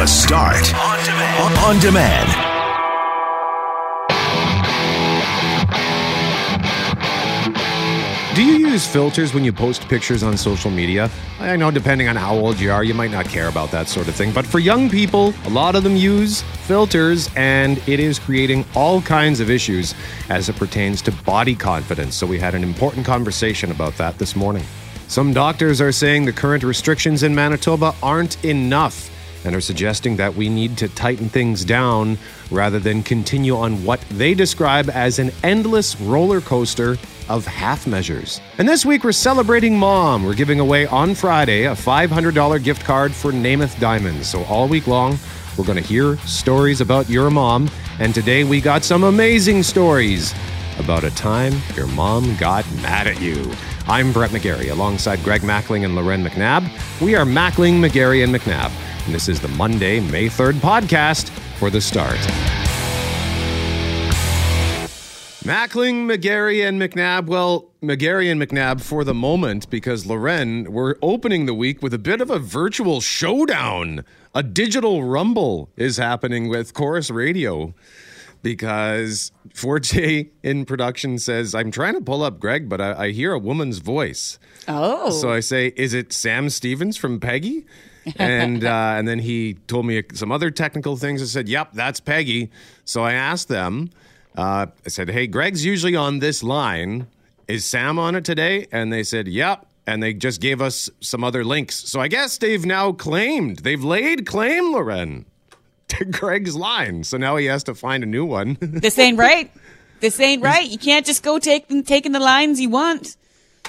The Start on demand. On demand. Do you use filters when you post pictures on social media? I know depending on how old you are, you might not care about that sort of thing. But for young people, a lot of them use filters, and it is creating all kinds of issues as it pertains to body confidence. So we had an important conversation about that this morning. Some doctors are saying the current restrictions in Manitoba aren't enough and are suggesting that we need to tighten things down rather than continue on what they describe as an endless roller coaster of half measures. And this week we're celebrating mom. We're giving away on Friday a $500 gift card for Namath Diamonds. So all week long, we're going to hear stories about your mom. And today we got some amazing stories about a time your mom got mad at you. I'm Brett McGarry alongside Greg Mackling and Lauren McNabb. We are Mackling, McGarry, and McNabb. And this is the Monday, May 3rd podcast for the start. Mackling, McGarry, and McNabb. Well, McGarry and McNabb for the moment, because Lauren, we're opening the week with a bit of a virtual showdown. A digital rumble is happening with Corus Radio because 4J in production says, I'm trying to pull up Greg, but I, I hear a woman's voice. Oh. So I say, Is it Sam Stevens from Peggy? and uh, and then he told me some other technical things. I said, "Yep, that's Peggy." So I asked them. Uh, I said, "Hey, Greg's usually on this line. Is Sam on it today?" And they said, "Yep." And they just gave us some other links. So I guess they've now claimed they've laid claim, Lauren, to Greg's line. So now he has to find a new one. this ain't right. This ain't right. You can't just go take taking the lines you want.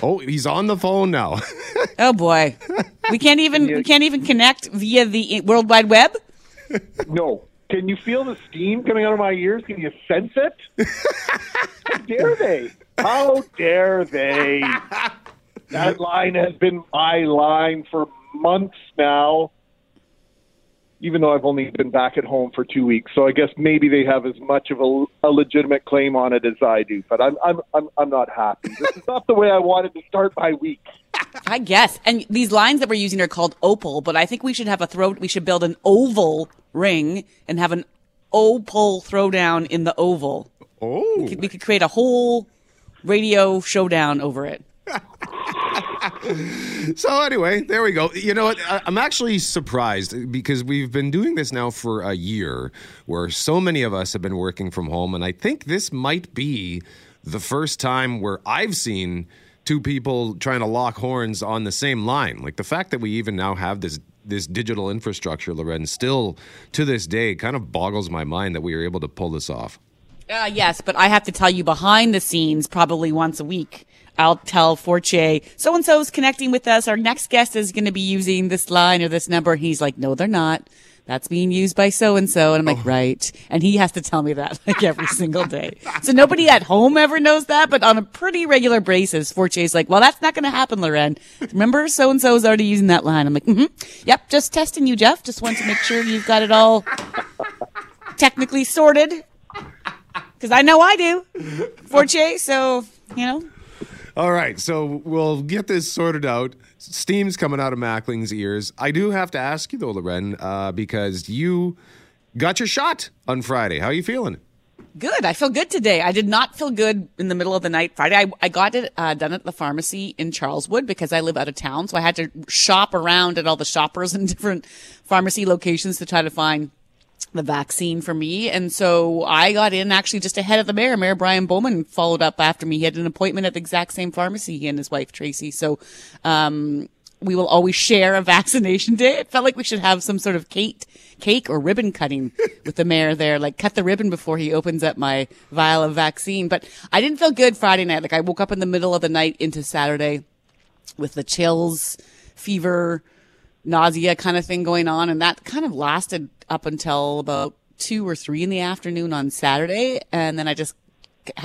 Oh, he's on the phone now. oh boy, we can't even we can't even connect via the World Wide Web. No. Can you feel the steam coming out of my ears? Can you sense it? How dare they? How dare they? That line has been my line for months now even though I've only been back at home for two weeks. So I guess maybe they have as much of a, a legitimate claim on it as I do. But I'm, I'm, I'm, I'm not happy. This is not the way I wanted to start my week. I guess. And these lines that we're using are called opal, but I think we should have a throat. We should build an oval ring and have an opal throwdown in the oval. Oh, we could, we could create a whole radio showdown over it. so anyway, there we go. You know what? I'm actually surprised because we've been doing this now for a year, where so many of us have been working from home, and I think this might be the first time where I've seen two people trying to lock horns on the same line. Like the fact that we even now have this this digital infrastructure, Lauren, still to this day kind of boggles my mind that we are able to pull this off. Uh, yes, but I have to tell you behind the scenes, probably once a week, I'll tell Forche, so and so's connecting with us. Our next guest is going to be using this line or this number. And he's like, no, they're not. That's being used by so and so. And I'm like, oh. right. And he has to tell me that like every single day. So nobody at home ever knows that, but on a pretty regular basis, Forche's like, well, that's not going to happen, Lauren. Remember, so and so is already using that line. I'm like, mm-hmm. Yep. Just testing you, Jeff. Just want to make sure you've got it all technically sorted. Cause I know I do. Forche. So, you know, all right, so we'll get this sorted out. Steam's coming out of Mackling's ears. I do have to ask you though, Lauren, uh, because you got your shot on Friday. How are you feeling? Good. I feel good today. I did not feel good in the middle of the night Friday. I, I got it uh, done at the pharmacy in Charleswood because I live out of town. So I had to shop around at all the shoppers and different pharmacy locations to try to find the vaccine for me. And so I got in actually just ahead of the mayor. Mayor Brian Bowman followed up after me. He had an appointment at the exact same pharmacy, he and his wife Tracy. So, um, we will always share a vaccination day. It felt like we should have some sort of cake, cake or ribbon cutting with the mayor there, like cut the ribbon before he opens up my vial of vaccine. But I didn't feel good Friday night. Like I woke up in the middle of the night into Saturday with the chills, fever, nausea kind of thing going on. And that kind of lasted up until about two or three in the afternoon on Saturday. And then I just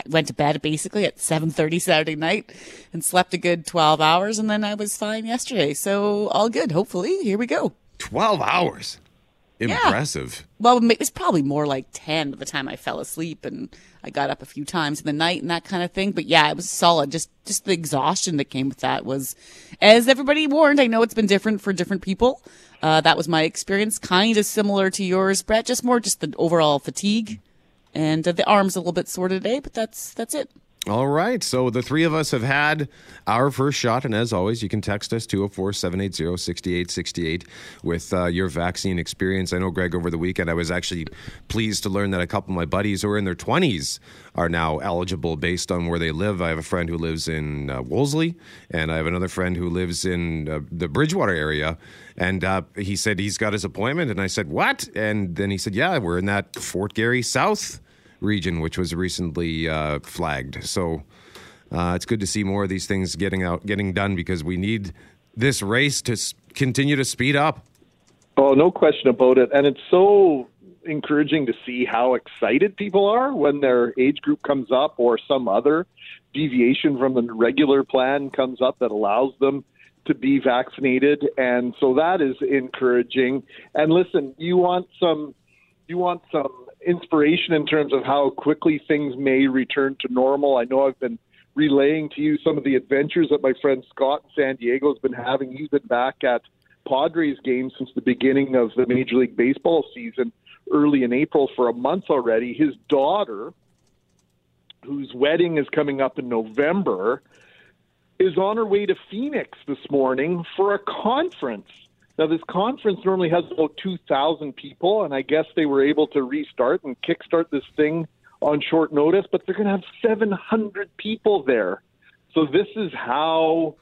went to bed basically at 7.30 Saturday night and slept a good 12 hours. And then I was fine yesterday. So all good. Hopefully here we go. 12 hours. Impressive. Well, it was probably more like 10 by the time I fell asleep and I got up a few times in the night and that kind of thing. But yeah, it was solid. Just, just the exhaustion that came with that was, as everybody warned, I know it's been different for different people. Uh, that was my experience. Kind of similar to yours, Brett, just more just the overall fatigue and uh, the arms a little bit sore today, but that's, that's it. All right. So the three of us have had our first shot. And as always, you can text us 204 780 6868 with uh, your vaccine experience. I know, Greg, over the weekend, I was actually pleased to learn that a couple of my buddies who are in their 20s are now eligible based on where they live. I have a friend who lives in uh, Wolseley, and I have another friend who lives in uh, the Bridgwater area. And uh, he said he's got his appointment. And I said, What? And then he said, Yeah, we're in that Fort Garry South region, which was recently uh, flagged. So uh, it's good to see more of these things getting out, getting done because we need this race to continue to speed up. Oh, no question about it. And it's so encouraging to see how excited people are when their age group comes up or some other deviation from the regular plan comes up that allows them to be vaccinated. And so that is encouraging. And listen, you want some you want some inspiration in terms of how quickly things may return to normal. I know I've been relaying to you some of the adventures that my friend Scott in San Diego has been having. He's been back at Padres games since the beginning of the Major League Baseball season, early in April for a month already. His daughter, whose wedding is coming up in November, is on her way to Phoenix this morning for a conference. Now, this conference normally has about 2,000 people, and I guess they were able to restart and kickstart this thing on short notice, but they're going to have 700 people there. So, this is how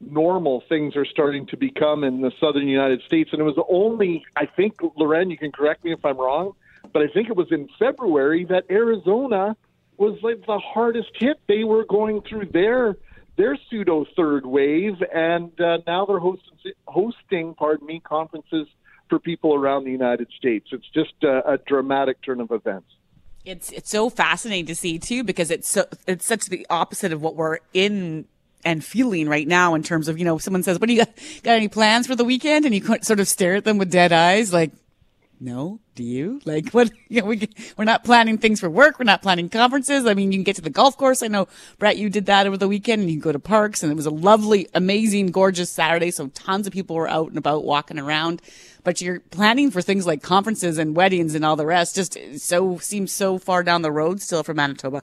normal things are starting to become in the southern United States. And it was only, I think, Lauren, you can correct me if I'm wrong, but I think it was in February that Arizona was like the hardest hit. They were going through their their pseudo third wave, and uh, now they're hosting, hosting, pardon me, conferences for people around the United States. It's just a, a dramatic turn of events. It's it's so fascinating to see too because it's so it's such the opposite of what we're in and feeling right now in terms of you know someone says what do you got, got any plans for the weekend and you sort of stare at them with dead eyes like no? Do you? Like what you know we, we're not planning things for work. We're not planning conferences. I mean you can get to the golf course. I know brett you did that over the weekend and you can go to parks and it was a lovely amazing gorgeous saturday. So tons of people were out and about walking around. But you're planning for things like conferences and weddings and all the rest. Just so seems so far down the road still for manitoba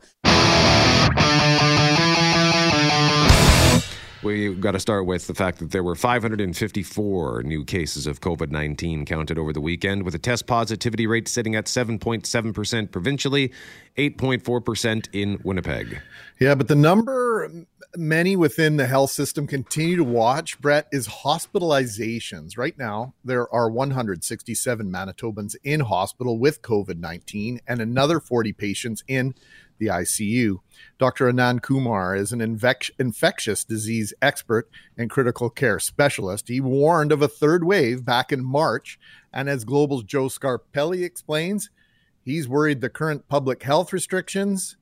We've got to start with the fact that there were 554 new cases of COVID 19 counted over the weekend, with a test positivity rate sitting at 7.7% provincially, 8.4% in Winnipeg. Yeah, but the number many within the health system continue to watch, Brett, is hospitalizations. Right now, there are 167 Manitobans in hospital with COVID 19 and another 40 patients in the ICU. Dr. Anand Kumar is an infec- infectious disease expert and critical care specialist. He warned of a third wave back in March. And as Global's Joe Scarpelli explains, he's worried the current public health restrictions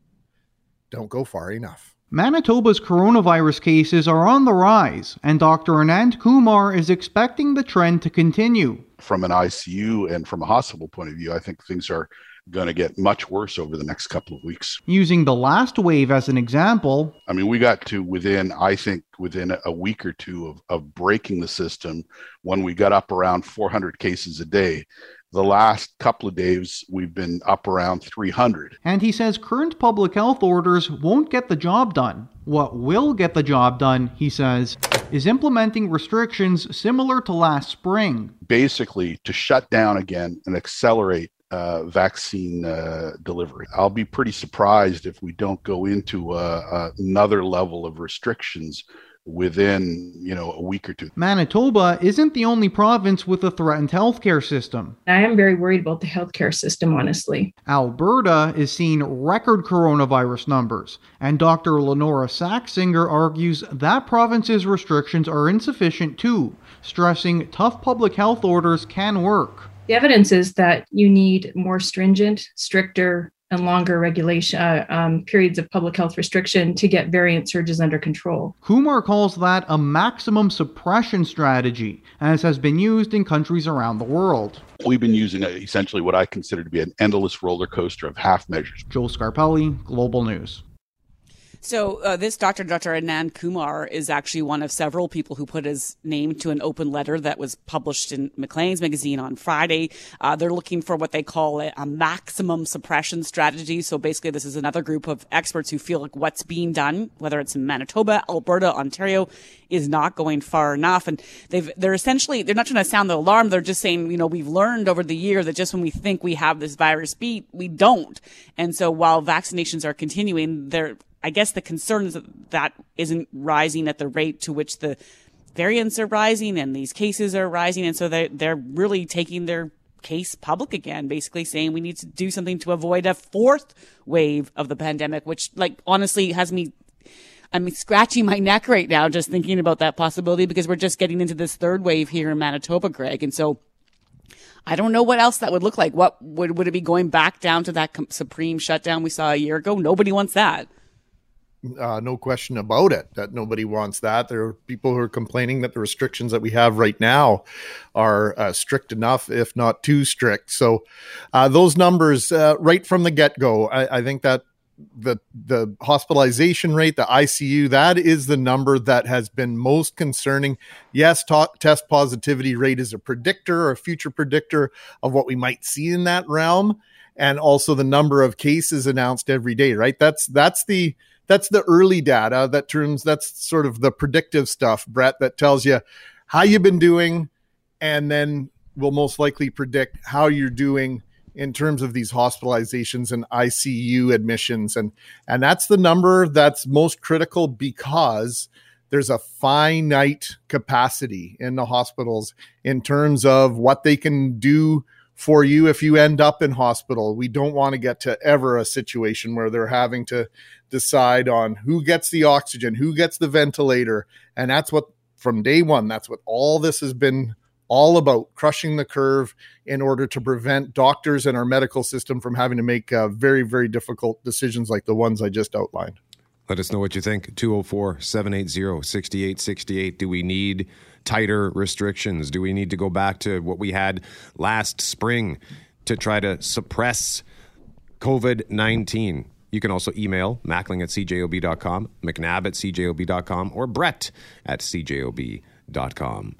don't go far enough. Manitoba's coronavirus cases are on the rise, and Dr. Anand Kumar is expecting the trend to continue. From an ICU and from a hospital point of view, I think things are going to get much worse over the next couple of weeks. Using the last wave as an example, I mean, we got to within, I think, within a week or two of, of breaking the system when we got up around 400 cases a day. The last couple of days, we've been up around 300. And he says current public health orders won't get the job done. What will get the job done, he says, is implementing restrictions similar to last spring. Basically, to shut down again and accelerate uh, vaccine uh, delivery. I'll be pretty surprised if we don't go into uh, another level of restrictions within you know a week or two. Manitoba isn't the only province with a threatened healthcare system. I am very worried about the healthcare system honestly. Alberta is seeing record coronavirus numbers, and Dr. Lynora Saxinger argues that province's restrictions are insufficient too, stressing tough public health orders can work. The evidence is that you need more stringent, stricter and longer regulation uh, um, periods of public health restriction to get variant surges under control. Kumar calls that a maximum suppression strategy, as has been used in countries around the world. we've been using a, essentially what I consider to be an endless roller coaster of half measures. Joel Scarpelli, Global News. So uh, this doctor, Dr. Anand Kumar, is actually one of several people who put his name to an open letter that was published in Maclean's magazine on Friday. Uh, they're looking for what they call a, maximum suppression strategy. So basically, this is another group of experts who feel like what's being done, whether it's in Manitoba, Alberta, Ontario, is not going far enough. And they've they're essentially they're not trying to sound the alarm. They're just saying, you know, we've learned over the year that just when we think we have this virus beat, we don't. And so while vaccinations are continuing, they're I guess the concern is that that isn't rising at the rate to which the variants are rising and these cases are rising. And so they're, they're really taking their case public again, basically saying we need to do something to avoid a fourth wave of the pandemic, which like honestly has me I'm scratching my neck right now just thinking about that possibility because we're just getting into this third wave here in Manitoba, Greg. And so I don't know what else that would look like. What would, would it be going back down to that supreme shutdown we saw a year ago? Nobody wants that. Uh, no question about it that nobody wants that. There are people who are complaining that the restrictions that we have right now are uh, strict enough, if not too strict. So, uh, those numbers uh, right from the get go, I, I, think that the the hospitalization rate, the ICU, that is the number that has been most concerning. Yes, test positivity rate is a predictor or a future predictor of what we might see in that realm, and also the number of cases announced every day. Right, that's that's the that's the early data that turns that's sort of the predictive stuff, Brett, that tells you how you've been doing and then will most likely predict how you're doing in terms of these hospitalizations and ICU admissions. And and that's the number that's most critical because there's a finite capacity in the hospitals in terms of what they can do for you if you end up in hospital. We don't want to get to ever a situation where they're having to decide on who gets the oxygen, who gets the ventilator. And that's what, from day one, that's what all this has been all about crushing the curve in order to prevent doctors and our medical system from having to make uh, very, very difficult decisions like the ones I just outlined. Let us know what you think. 204 780 6868. Do we need tighter restrictions? Do we need to go back to what we had last spring to try to suppress COVID 19? You can also email mackling at cjob.com, mcnabb at cjob.com, or brett at cjob.com.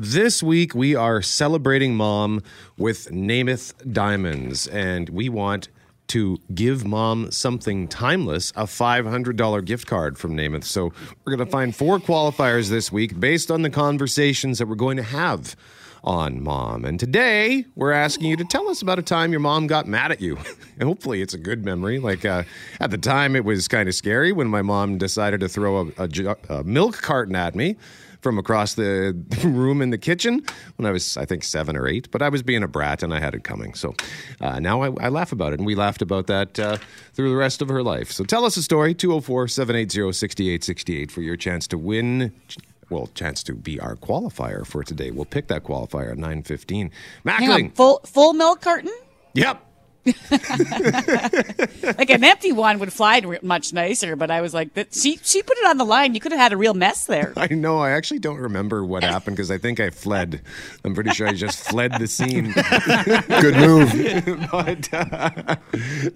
This week, we are celebrating mom with Namath Diamonds, and we want to give mom something timeless a $500 gift card from Namath. So, we're going to find four qualifiers this week based on the conversations that we're going to have on mom. And today we're asking you to tell us about a time your mom got mad at you. and hopefully it's a good memory. Like uh, at the time, it was kind of scary when my mom decided to throw a, a, a milk carton at me from across the room in the kitchen when I was, I think, seven or eight. But I was being a brat and I had it coming. So uh, now I, I, laugh about it. And we laughed about that uh, through the rest of her life. So tell us a story 204 780 6868 for your chance to win well, chance to be our qualifier for today. We'll pick that qualifier at 9.15. Mackling. full, full milk carton? Yep. like an empty one would fly much nicer, but I was like, that she she put it on the line. You could have had a real mess there. I know. I actually don't remember what happened because I think I fled. I'm pretty sure I just fled the scene. Good move. but uh,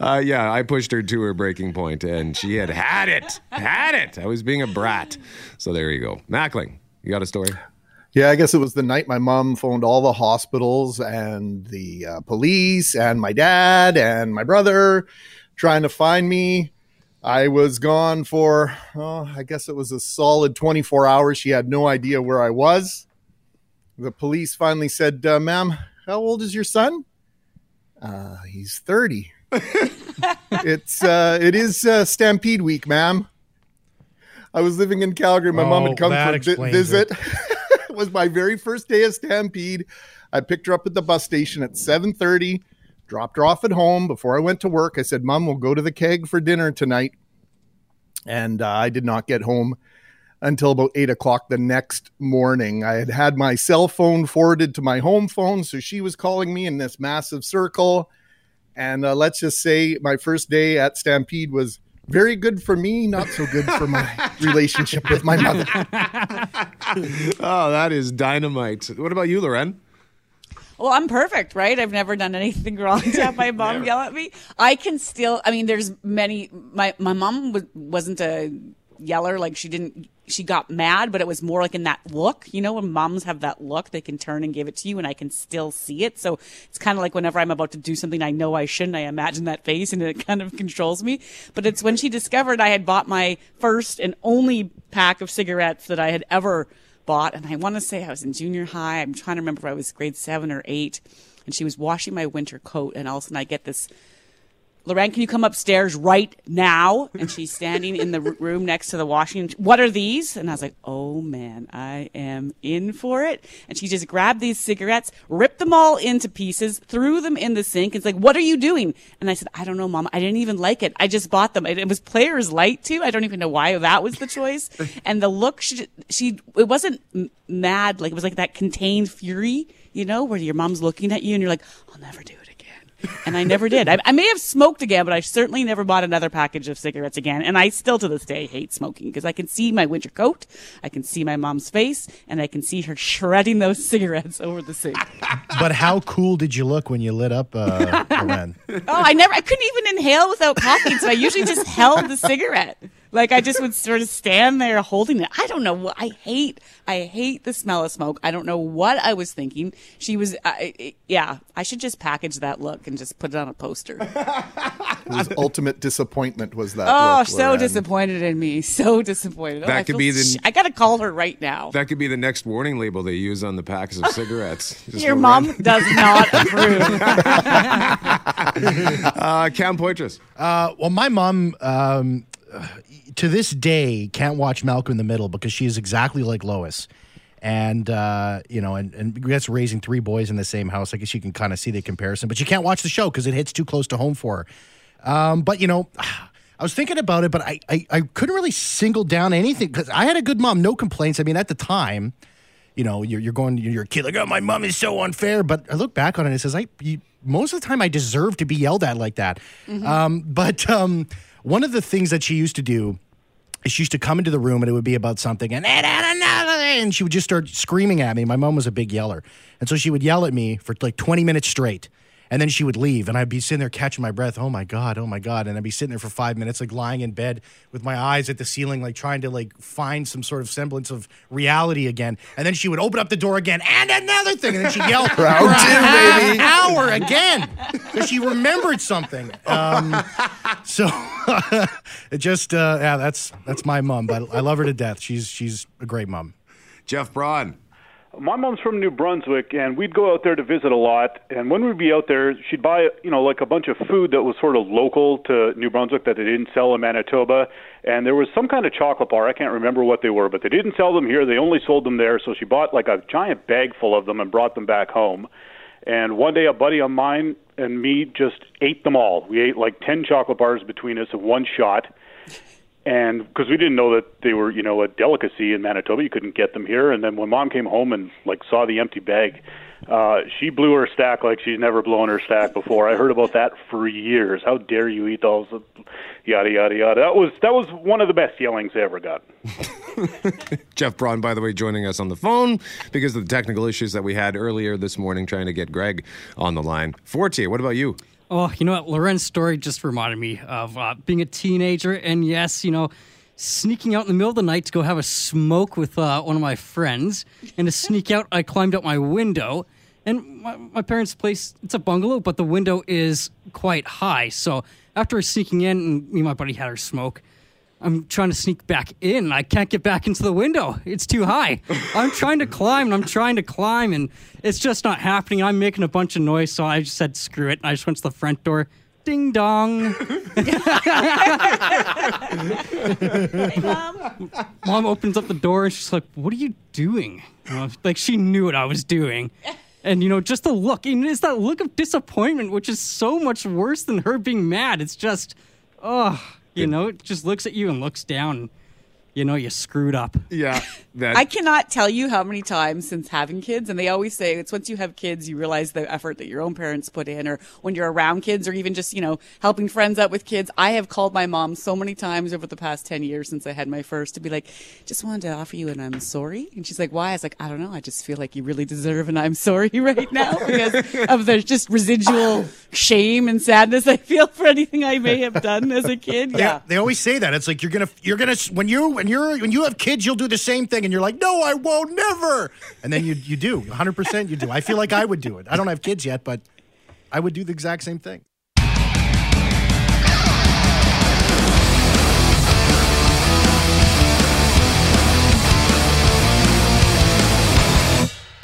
uh, yeah, I pushed her to her breaking point, and she had had it, had it. I was being a brat. So there you go, Mackling. You got a story? Yeah, I guess it was the night my mom phoned all the hospitals and the uh, police and my dad and my brother trying to find me. I was gone for, oh, I guess it was a solid 24 hours. She had no idea where I was. The police finally said, uh, Ma'am, how old is your son? Uh, he's 30. it's uh, it is uh, Stampede Week, ma'am. I was living in Calgary. My oh, mom had come for a visit. was my very first day of Stampede. I picked her up at the bus station at 7:30, dropped her off at home before I went to work. I said, "Mom, we'll go to the keg for dinner tonight." And uh, I did not get home until about eight o'clock the next morning. I had had my cell phone forwarded to my home phone, so she was calling me in this massive circle. And uh, let's just say my first day at Stampede was Very good for me, not so good for my relationship with my mother. oh, that is dynamite. What about you, Lauren? Well, I'm perfect, right? I've never done anything wrong to have my mom yell at me. I can still. I mean, there's many. My my mom was, wasn't a yeller. Like she didn't. She got mad, but it was more like in that look. You know, when moms have that look, they can turn and give it to you, and I can still see it. So it's kind of like whenever I'm about to do something I know I shouldn't, I imagine that face, and it kind of controls me. But it's when she discovered I had bought my first and only pack of cigarettes that I had ever bought. And I want to say I was in junior high. I'm trying to remember if I was grade seven or eight. And she was washing my winter coat. And all of a sudden I get this Lorraine, can you come upstairs right now? And she's standing in the room next to the washing. What are these? And I was like, oh man, I am in for it. And she just grabbed these cigarettes, ripped them all into pieces, threw them in the sink. It's like, what are you doing? And I said, I don't know, mom. I didn't even like it. I just bought them. It, it was Players Light too. I don't even know why that was the choice. And the look, she, she, it wasn't mad. Like it was like that contained fury, you know, where your mom's looking at you and you're like, I'll never do it and I never did. I, I, may have smoked again, but I certainly never bought another package of cigarettes again. And I still to this day hate smoking because I can see my winter coat, I can see my mom's face, and I can see her shredding those cigarettes over the sink. but how cool did you look when you lit up, uh, oh, I never, I couldn't even inhale without coughing, so I usually just held the cigarette. Like I just would sort of stand there holding it. I don't know what I hate. I hate the smell of smoke. I don't know what I was thinking. She was, I, yeah. I should just package that look and just put it on a poster. His ultimate disappointment was that. Oh, look, so Lauren. disappointed in me. So disappointed. Oh, That I could feel be the- sh- I gotta call her right now. That could be the next warning label they use on the packs of cigarettes. Just Your Lauren. mom does not approve. Uh, Cam Poitras. Uh, well, my mom, um, to this day, can't watch Malcolm in the Middle because she is exactly like Lois. And, uh, you know, and, and that's raising three boys in the same house. I guess you can kind of see the comparison, but she can't watch the show because it hits too close to home for her. Um, but, you know, I was thinking about it, but I, I, I couldn't really single down anything because I had a good mom, no complaints. I mean, at the time, you know, you're, you're going, you're a kid like, oh, my mom is so unfair. But I look back on it and it says, I, you, most of the time I deserve to be yelled at like that. Um, but um, one of the things that she used to do is she used to come into the room and it would be about something and, and she would just start screaming at me. My mom was a big yeller. And so she would yell at me for like 20 minutes straight. And then she would leave, and I'd be sitting there catching my breath. Oh my god! Oh my god! And I'd be sitting there for five minutes, like lying in bed with my eyes at the ceiling, like trying to like find some sort of semblance of reality again. And then she would open up the door again, and another thing, and then she'd yell for Round a two, half baby. hour again. So she remembered something. Um, so it just uh, yeah, that's that's my mom, but I love her to death. She's she's a great mom. Jeff Braun. My mom's from New Brunswick, and we'd go out there to visit a lot. And when we'd be out there, she'd buy, you know, like a bunch of food that was sort of local to New Brunswick that they didn't sell in Manitoba. And there was some kind of chocolate bar. I can't remember what they were, but they didn't sell them here. They only sold them there. So she bought like a giant bag full of them and brought them back home. And one day, a buddy of mine and me just ate them all. We ate like 10 chocolate bars between us in one shot and because we didn't know that they were you know a delicacy in Manitoba, you couldn't get them here. And then when mom came home and like saw the empty bag, uh, she blew her stack like she's never blown her stack before. I heard about that for years. How dare you eat those? Yada yada yada. That was that was one of the best yellings I ever got. Jeff Braun, by the way, joining us on the phone because of the technical issues that we had earlier this morning trying to get Greg on the line. Fortier, what about you? Oh, you know what? Lauren's story just reminded me of uh, being a teenager, and yes, you know, sneaking out in the middle of the night to go have a smoke with uh, one of my friends. And to sneak out, I climbed out my window. And my, my parents' place, it's a bungalow, but the window is quite high. So after sneaking in, and me and my buddy had our smoke, I'm trying to sneak back in. I can't get back into the window. It's too high. I'm trying to climb and I'm trying to climb and it's just not happening. I'm making a bunch of noise, so I just said screw it. And I just went to the front door. Ding dong. Mom opens up the door and she's like, "What are you doing?" You know, like she knew what I was doing. And you know, just the look, and it's that look of disappointment, which is so much worse than her being mad. It's just, oh, you know, it just looks at you and looks down. You know you screwed up. Yeah, that I cannot tell you how many times since having kids, and they always say it's once you have kids, you realize the effort that your own parents put in, or when you're around kids, or even just, you know, helping friends out with kids. I have called my mom so many times over the past 10 years since I had my first to be like, just wanted to offer you an I'm sorry. And she's like, why? I was like, I don't know. I just feel like you really deserve an I'm sorry right now because of the just residual shame and sadness I feel for anything I may have done as a kid. Yeah. They always say that. It's like you're gonna you're gonna when you when you're when you have kids, you'll do the same thing, and you're like, no, I won't, never. And then you you do 100 percent you do. I feel like I would do it. I don't have kids yet, but I would do the exact same thing.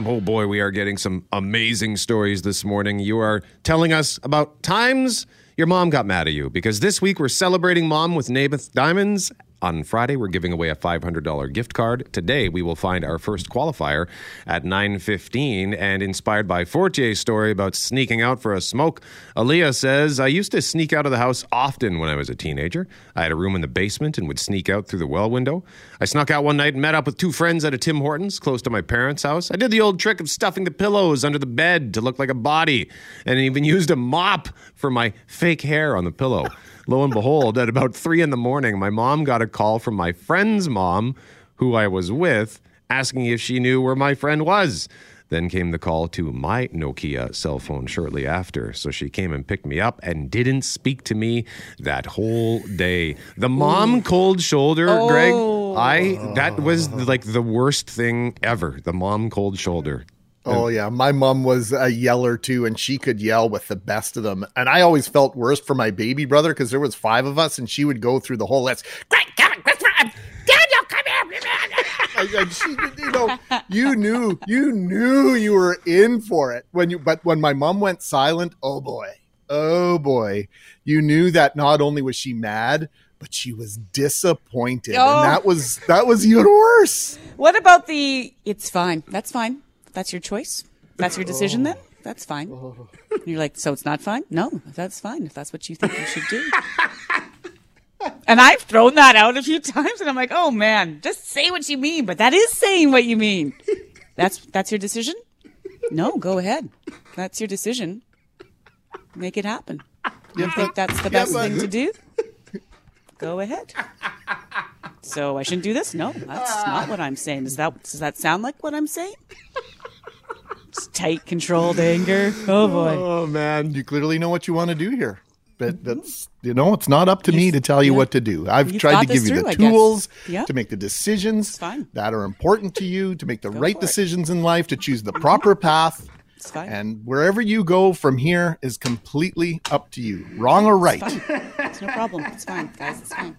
Oh boy, we are getting some amazing stories this morning. You are telling us about times your mom got mad at you because this week we're celebrating mom with Namath Diamonds. On Friday, we're giving away a $500 gift card. Today, we will find our first qualifier at 9.15. And inspired by Fortier's story about sneaking out for a smoke, Aaliyah says, I used to sneak out of the house often when I was a teenager. I had a room in the basement and would sneak out through the well window. I snuck out one night and met up with two friends at a Tim Hortons close to my parents' house. I did the old trick of stuffing the pillows under the bed to look like a body and even used a mop for my fake hair on the pillow. Lo and behold, at about three in the morning, my mom got a call from my friend's mom, who I was with, asking if she knew where my friend was. Then came the call to my Nokia cell phone shortly after. So she came and picked me up and didn't speak to me that whole day. The mom cold shoulder, Greg. I that was oh. like the worst thing ever. The mom cold shoulder. Oh yeah, my mom was a yeller too, and she could yell with the best of them. And I always felt worse for my baby brother because there was five of us, and she would go through the whole list. Great, Kevin, Christopher, Daniel, come here, and, and she, you know, you knew, you knew you were in for it when you. But when my mom went silent, oh boy, oh boy, you knew that not only was she mad, but she was disappointed, Oh. and that was that was even worse. What about the, it's fine. That's fine. That's your choice. That's your decision then? That's fine. You're like, so it's not fine? No, that's fine if that's what you think you should do. and I've thrown that out a few times and I'm like, oh man, just say what you mean. But that is saying what you mean. That's that's your decision? No, go ahead. That's your decision. Make it happen. You think that's the best thing to do? Go ahead. So I shouldn't do this? No, that's ah. not what I'm saying. Does that does that sound like what I'm saying? It's tight, controlled anger. Oh boy. Oh man. You clearly know what you want to do here. But that's you know, it's not up to me to tell you what to do. I've You tried to give you through, the tools Yeah. to make the decisions that are important to you, to make the right for it. decisions in life, to choose the proper path. It's fine. And wherever you go from here is completely up to you. Wrong or right. It's no problem. It's fine, guys. It's fine.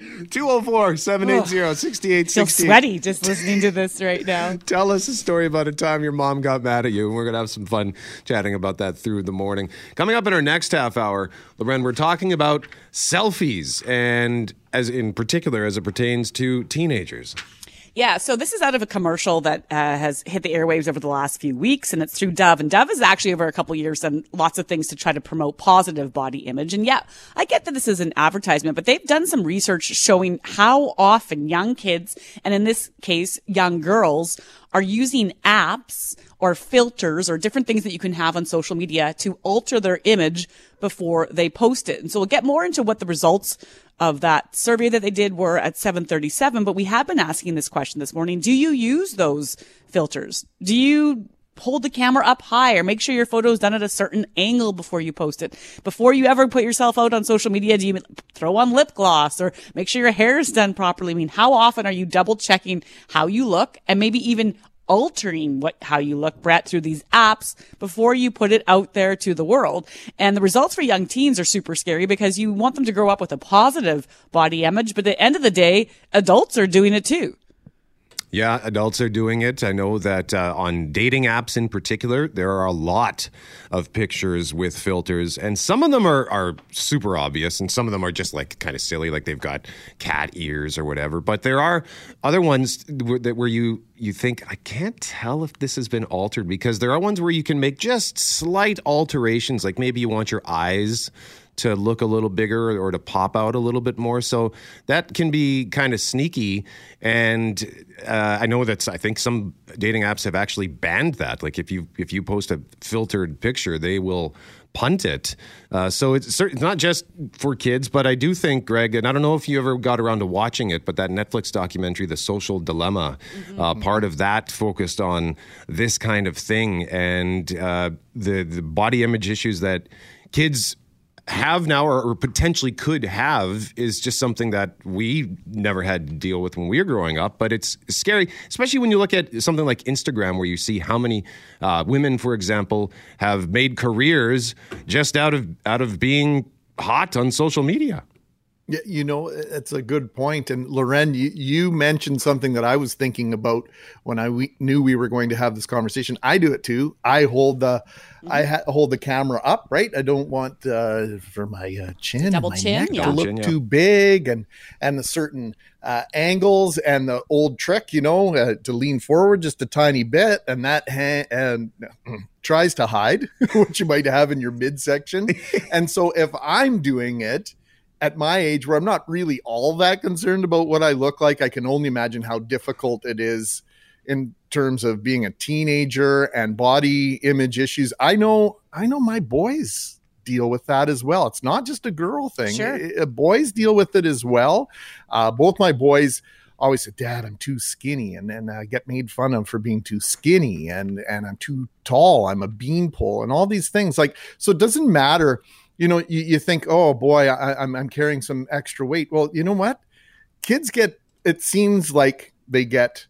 204 780 feel 6868. sweaty just listening to this right now. Tell us a story about a time your mom got mad at you, and we're going to have some fun chatting about that through the morning. Coming up in our next half hour, Lauren, we're talking about selfies, and as in particular as it pertains to teenagers. Yeah, so this is out of a commercial that uh, has hit the airwaves over the last few weeks, and it's through Dove. And Dove has actually, over a couple years, done lots of things to try to promote positive body image. And yeah, I get that this is an advertisement, but they've done some research showing how often young kids, and in this case, young girls, are using apps or filters or different things that you can have on social media to alter their image before they post it. And so we'll get more into what the results of that survey that they did were at 737, but we have been asking this question this morning. Do you use those filters? Do you hold the camera up high or make sure your photo is done at a certain angle before you post it? Before you ever put yourself out on social media, do you throw on lip gloss or make sure your hair is done properly? I mean, how often are you double checking how you look and maybe even altering what how you look, Brett, through these apps before you put it out there to the world. And the results for young teens are super scary because you want them to grow up with a positive body image, but at the end of the day, adults are doing it too. Yeah, adults are doing it. I know that uh, on dating apps in particular, there are a lot of pictures with filters, and some of them are, are super obvious, and some of them are just like kind of silly, like they've got cat ears or whatever. But there are other ones where, that where you you think I can't tell if this has been altered because there are ones where you can make just slight alterations, like maybe you want your eyes to look a little bigger or to pop out a little bit more. So that can be kind of sneaky. And uh, I know that's I think some dating apps have actually banned that. Like if you if you post a filtered picture, they will punt it. Uh, so it's, it's not just for kids, but I do think, Greg, and I don't know if you ever got around to watching it, but that Netflix documentary, The Social Dilemma, uh, part of that focused on this kind of thing and uh, the the body image issues that kids have now or, or potentially could have is just something that we never had to deal with when we were growing up. But it's scary, especially when you look at something like Instagram, where you see how many uh, women, for example, have made careers just out of out of being hot on social media. Yeah, you know, it's a good point. And Lauren, you, you mentioned something that I was thinking about when I we, knew we were going to have this conversation. I do it too. I hold the, I ha- hold the camera up, right? I don't want uh, for my uh, chin, and Double my chin, neck yeah. to look Chin, yeah. too big, and and the certain uh, angles and the old trick, you know, uh, to lean forward just a tiny bit, and that ha- and tries to hide what you might have in your midsection. and so if I'm doing it at my age where I'm not really all that concerned about what I look like, I can only imagine how difficult it is in terms of being a teenager and body image issues. I know I know my boys deal with that as well. It's not just a girl thing. Sure. Boys deal with it as well. Uh, both my boys always said, "Dad, I'm too skinny," and then I get made fun of for being too skinny, and and I'm too tall. I'm a beanpole, and all these things. Like, so it doesn't matter. You know, you, you think, "Oh boy, I, I'm I'm carrying some extra weight." Well, you know what? Kids get. It seems like they get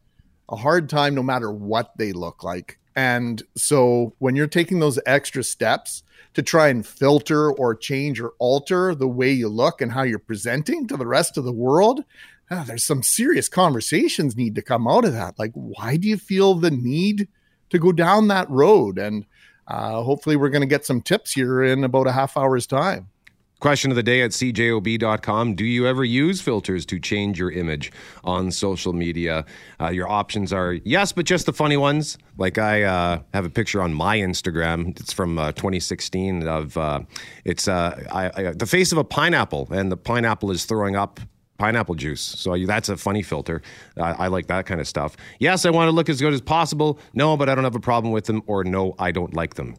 a hard time no matter what they look like. And so when you're taking those extra steps to try and filter or change or alter the way you look and how you're presenting to the rest of the world, ah, there's some serious conversations need to come out of that. Like, why do you feel the need to go down that road? And uh, hopefully, we're going to get some tips here in about a half hour's time. Question of the day at cjob.com. Do you ever use filters to change your image on social media? Uh, your options are yes, but just the funny ones. Like I uh, have a picture on my Instagram. It's from uh, 2016 of uh, it's uh, I, I, the face of a pineapple, and the pineapple is throwing up pineapple juice. So that's a funny filter. I like that kind of stuff. Yes, I want to look as good as possible. No, but I don't have a problem with them. Or no, I don't like them.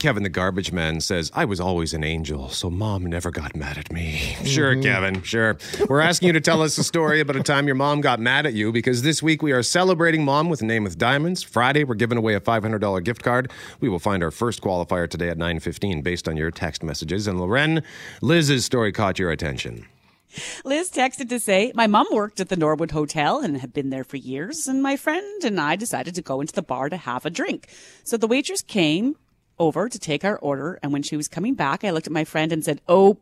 Kevin the garbage man says, I was always an angel, so mom never got mad at me. Mm-hmm. Sure, Kevin, sure. We're asking you to tell us a story about a time your mom got mad at you because this week we are celebrating mom with a name with diamonds. Friday, we're giving away a $500 gift card. We will find our first qualifier today at 9.15 based on your text messages. And Lauren, Liz's story caught your attention. Liz texted to say, My mom worked at the Norwood Hotel and had been there for years, and my friend and I decided to go into the bar to have a drink. So the waitress came over to take our order, and when she was coming back, I looked at my friend and said, Oh,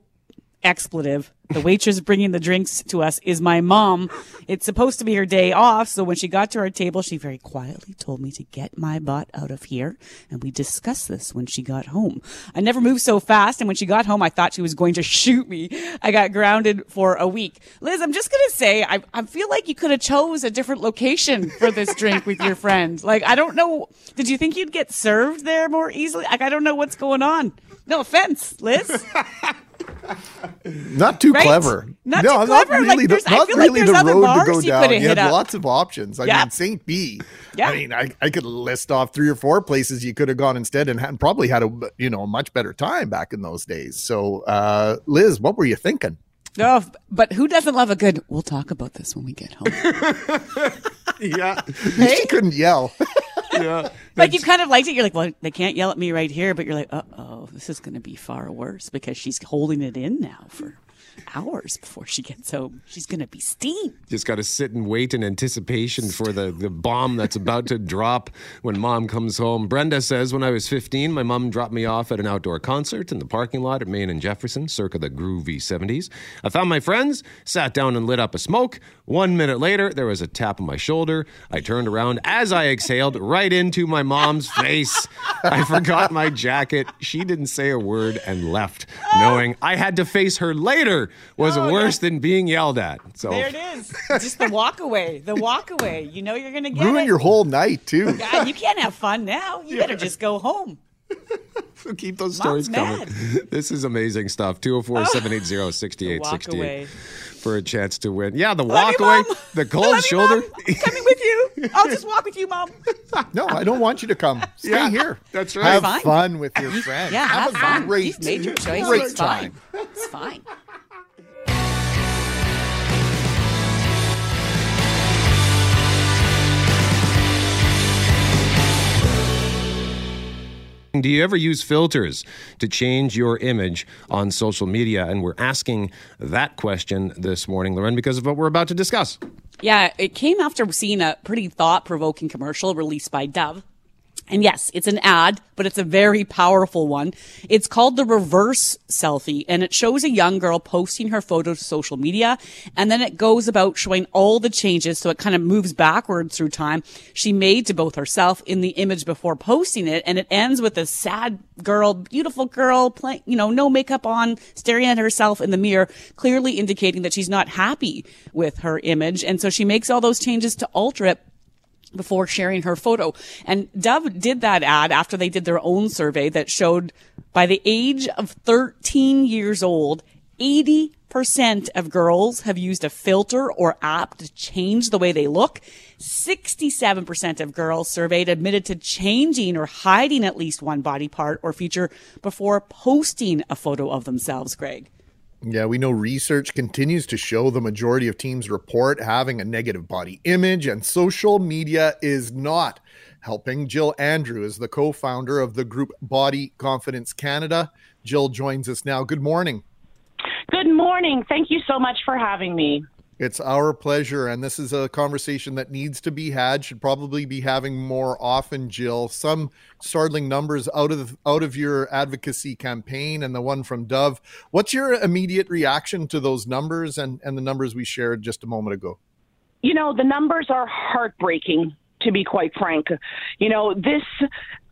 expletive. The waitress bringing the drinks to us is my mom. It's supposed to be her day off. So when she got to our table, she very quietly told me to get my butt out of here. And we discussed this when she got home. I never moved so fast. And when she got home, I thought she was going to shoot me. I got grounded for a week. Liz, I'm just going to say, I, I feel like you could have chose a different location for this drink with your friend. Like, I don't know. Did you think you'd get served there more easily? Like, I don't know what's going on. No offense, Liz. Not too Right? clever. Not no, too clever. not really. there's- the, I not feel like there's the other road to go down. You had up. lots of options. I Yeah. mean, St. B. Yeah. I mean, I, I could list off three or four places you could have gone instead and, had, probably had a you know a much better time back in those days. So, uh, Liz, what were you thinking? No, but who doesn't love a good? We'll talk about this when we get home. Yeah. She couldn't yell. yeah. like you kind of liked it. You're like, well, they can't yell at me right here, but you're like, uh oh, this is going to be far worse because she's holding it in now for hours before she gets home. She's going to be steamed. Just got to sit and wait in anticipation for the, the bomb that's about to drop when mom comes home. Brenda says, When I was 15, my mom dropped me off at an outdoor concert in the parking lot at Main and Jefferson, circa the groovy 70s. I found my friends, sat down and lit up a smoke. One minute later, there was a tap on my shoulder. I turned around as I exhaled right into my mom's face. I forgot my jacket. She didn't say a word and left, knowing I had to face her later quieter was Oh, worse yeah. than being yelled at. So There it is. Just the walk away. The walk away. You know you're gonna get Ruin it. your whole night too. God, you can't have fun now. You better just go home. keep those Mom's stories coming. mad. This is amazing stuff. 204 780 The walk 6868 for a chance to win. Yeah, the Love walk you, away, Mom. the cold love shoulder. Mom. I'm coming with you. I'll just walk with you, mom. No, I don't want you to come. Stay Yeah, here. that's right. Have Fine. fun with your friends. Yeah, have, a fun. Great, You've made your choice. Great it's time. fine. It's fine. Do you ever use filters to change your image on social media? And we're asking that question this morning, Lauren, because of what we're about to discuss. Yeah, it came after seeing a pretty thought provoking commercial released by Dove. And yes, it's an ad, but it's a very powerful one. It's called the reverse selfie and it shows a young girl posting her photo to social media. And then it goes about showing all the changes. So it kind of moves backwards through time she made to both herself in the image before posting it. And it ends with a sad girl, beautiful girl playing, you know, no makeup on, staring at herself in the mirror, clearly indicating that she's not happy with her image. And so she makes all those changes to alter it before sharing her photo. And Dove did that ad after they did their own survey that showed by the age of 13 years old, 80% of girls have used a filter or app to change the way they look. 67% of girls surveyed admitted to changing or hiding at least one body part or feature before posting a photo of themselves, Greg. Yeah, we know research continues to show the majority of teams report having a negative body image, and social media is not helping. Jill Andrew is the co founder of the group Body Confidence Canada. Jill joins us now. Good morning. Good morning. Thank you so much for having me. It's our pleasure, and this is a conversation that needs to be had. Should probably be having more often, Jill. Some startling numbers out of out of your advocacy campaign and the one from Dove. What's your immediate reaction to those numbers and and the numbers we shared just a moment ago? You know, the numbers are heartbreaking, to be quite frank. You know, this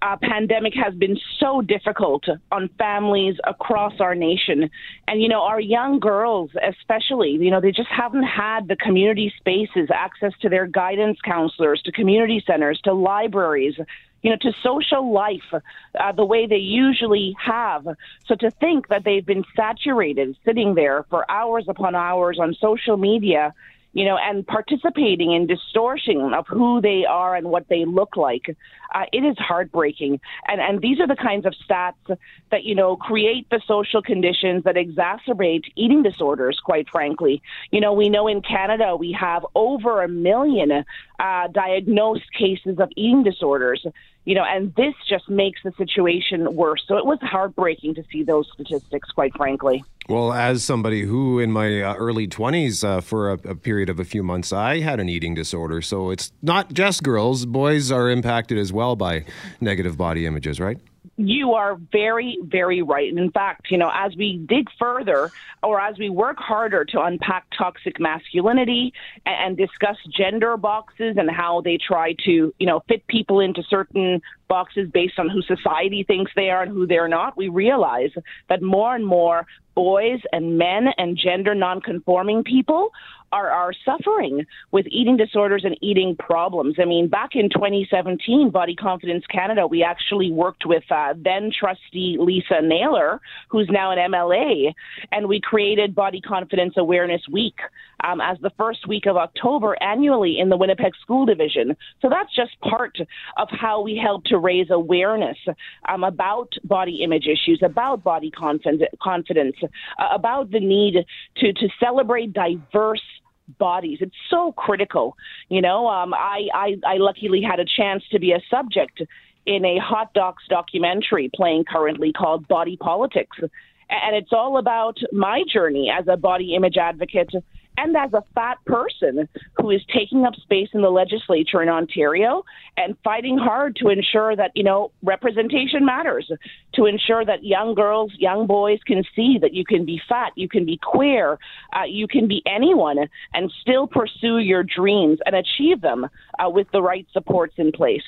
uh, pandemic has been so difficult on families across our nation. And, you know, our young girls, especially, you know, they just haven't had the community spaces, access to their guidance counselors, to community centers, to libraries. You know, to social life uh, the way they usually have. So to think that they've been saturated sitting there for hours upon hours on social media, you know, and participating in distortion of who they are and what they look like. Uh, it is heartbreaking. And, and these are the kinds of stats that, you know, create the social conditions that exacerbate eating disorders, quite frankly. You know, we know in Canada we have over a million uh, diagnosed cases of eating disorders, you know, and this just makes the situation worse. So it was heartbreaking to see those statistics, quite frankly. Well, as somebody who in my uh, early 20s, uh, for a, a period of a few months, I had an eating disorder. So it's not just girls, boys are impacted as well by negative body images, right? You are very, very right. And in fact, you know, as we dig further or as we work harder to unpack toxic masculinity and, and discuss gender boxes and how they try to, you know, fit people into certain boxes based on who society thinks they are and who they're not, we realize that more and more boys and men and gender nonconforming people are, are suffering with eating disorders and eating problems. I mean, back in 2017, Body Confidence Canada, we actually worked with uh, then trustee Lisa Naylor, who's now an MLA, and we created Body Confidence Awareness Week um, as the first week of October annually in the Winnipeg School Division. So that's just part of how we help to raise awareness um, about body image issues, about body confidence, confidence uh, about the need to, to celebrate diverse bodies. It's so critical. You know, um, I, I, I luckily had a chance to be a subject in a Hot Docs documentary playing currently called Body Politics. And it's all about my journey as a body image advocate and as a fat person who is taking up space in the legislature in Ontario and fighting hard to ensure that, you know, representation matters, to ensure that young girls, young boys can see that you can be fat, you can be queer, uh, you can be anyone and still pursue your dreams and achieve them uh, with the right supports in place.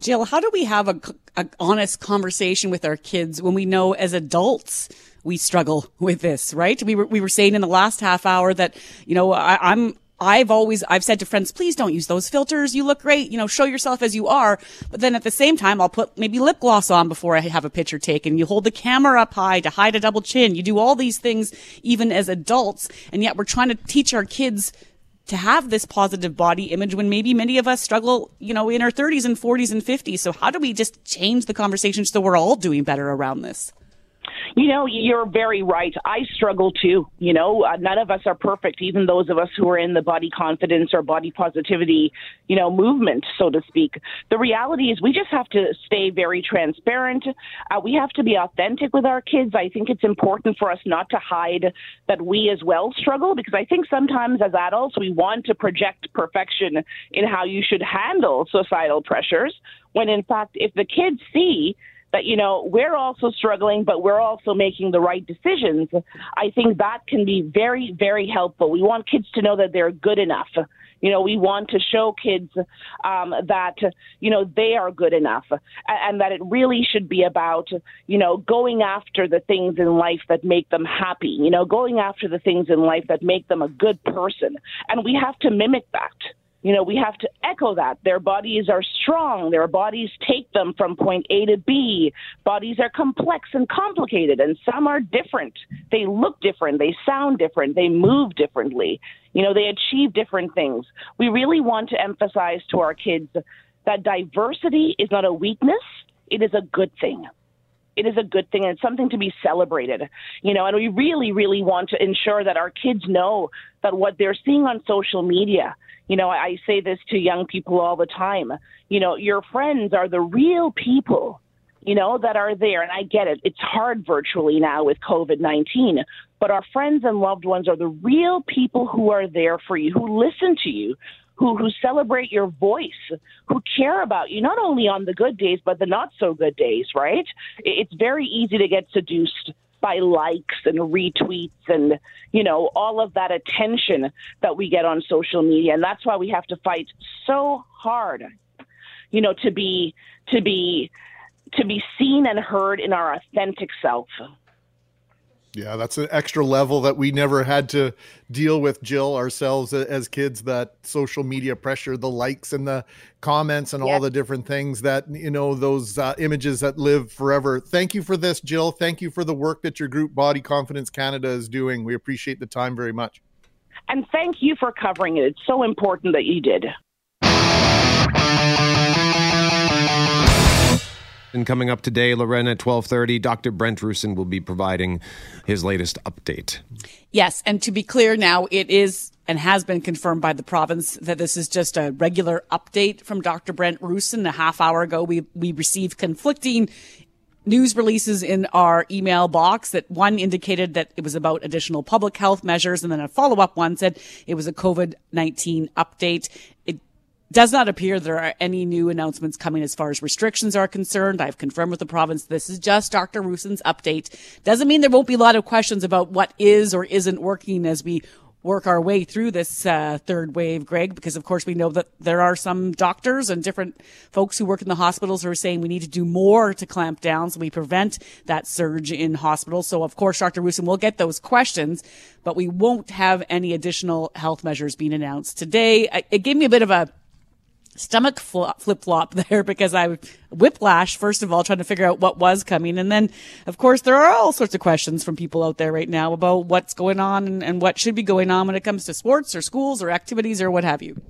Jill, how do we have a, a honest conversation with our kids when we know as adults we struggle with this, right? We were, we were saying in the last half hour that, you know, I, I'm, I've always, I've said to friends, please don't use those filters. You look great. You know, show yourself as you are. But then at the same time, I'll put maybe lip gloss on before I have a picture taken. You hold the camera up high to hide a double chin. You do all these things even as adults. And yet we're trying to teach our kids to have this positive body image when maybe many of us struggle, you know, in our 30s and 40s and 50s. So how do we just change the conversation so we're all doing better around this? You know, you're very right. I struggle too. You know, uh, none of us are perfect, even those of us who are in the body confidence or body positivity, you know, movement, so to speak. The reality is we just have to stay very transparent. Uh, we have to be authentic with our kids. I think it's important for us not to hide that we as well struggle because I think sometimes as adults we want to project perfection in how you should handle societal pressures when in fact if the kids see that you know we're also struggling but we're also making the right decisions. I think that can be very very helpful. We want kids to know that they're good enough. You know we want to show kids um, that you know they are good enough and that it really should be about you know going after the things in life that make them happy you know going after the things in life that make them a good person. And we have to mimic that you know, we have to echo that. Their bodies are strong. Their bodies take them from point A to B. Bodies are complex and complicated, and some are different. They look different. They sound different. They move differently. You know, they achieve different things. We really want to emphasize to our kids that diversity is not a weakness, it is a good thing it is a good thing and it's something to be celebrated you know and we really really want to ensure that our kids know that what they're seeing on social media you know, I say this to young people all the time. You know, your friends are the real people, you know, that are there. And I get it. It's hard virtually now with COVID 19, but our friends and loved ones are the real people who are there for you, who listen to you, who, who celebrate your voice, who care about you, not only on the good days, but the not so good days, right? It's very easy to get seduced by likes and retweets and you know all of that attention that we get on social media. And that's why we have to fight so hard you know to be to be to be seen and heard in our authentic self yeah, that's an extra level that we never had to deal with, Jill, ourselves as kids. That social media pressure, the likes and the comments, and all the different things that, you know, those uh, images that live forever. Thank you for this, Jill. Thank you for the work that your group, Body Confidence Canada, is doing. We appreciate the time very much. And thank you for covering it. It's so important that you did. And coming up today, Lorena at 1230, Dr. Brent Roussin will be providing his latest update. Yes, and to be clear now, it is and has been confirmed by the province that this is just a regular update from Dr. Brent Roussin. A half hour ago, we, we received conflicting news releases in our email box that one indicated that it was about additional public health measures and then a follow-up one said it was a COVID-19 update. It does not appear there are any new announcements coming as far as restrictions are concerned. I've confirmed with the province this is just Dr. Roussin's update. Doesn't mean there won't be a lot of questions about what is or isn't working as we work our way through this uh, third wave, Greg, because of course we know that there are some doctors and different folks who work in the hospitals who are saying we need to do more to clamp down so we prevent that surge in hospitals. So of course, Dr. Rusin will get those questions, but we won't have any additional health measures being announced today. It gave me a bit of a stomach flip flop there because I whiplash, first of all, trying to figure out what was coming. And then, of course, there are all sorts of questions from people out there right now about what's going on and, and what should be going on when it comes to sports or schools or activities or what have you.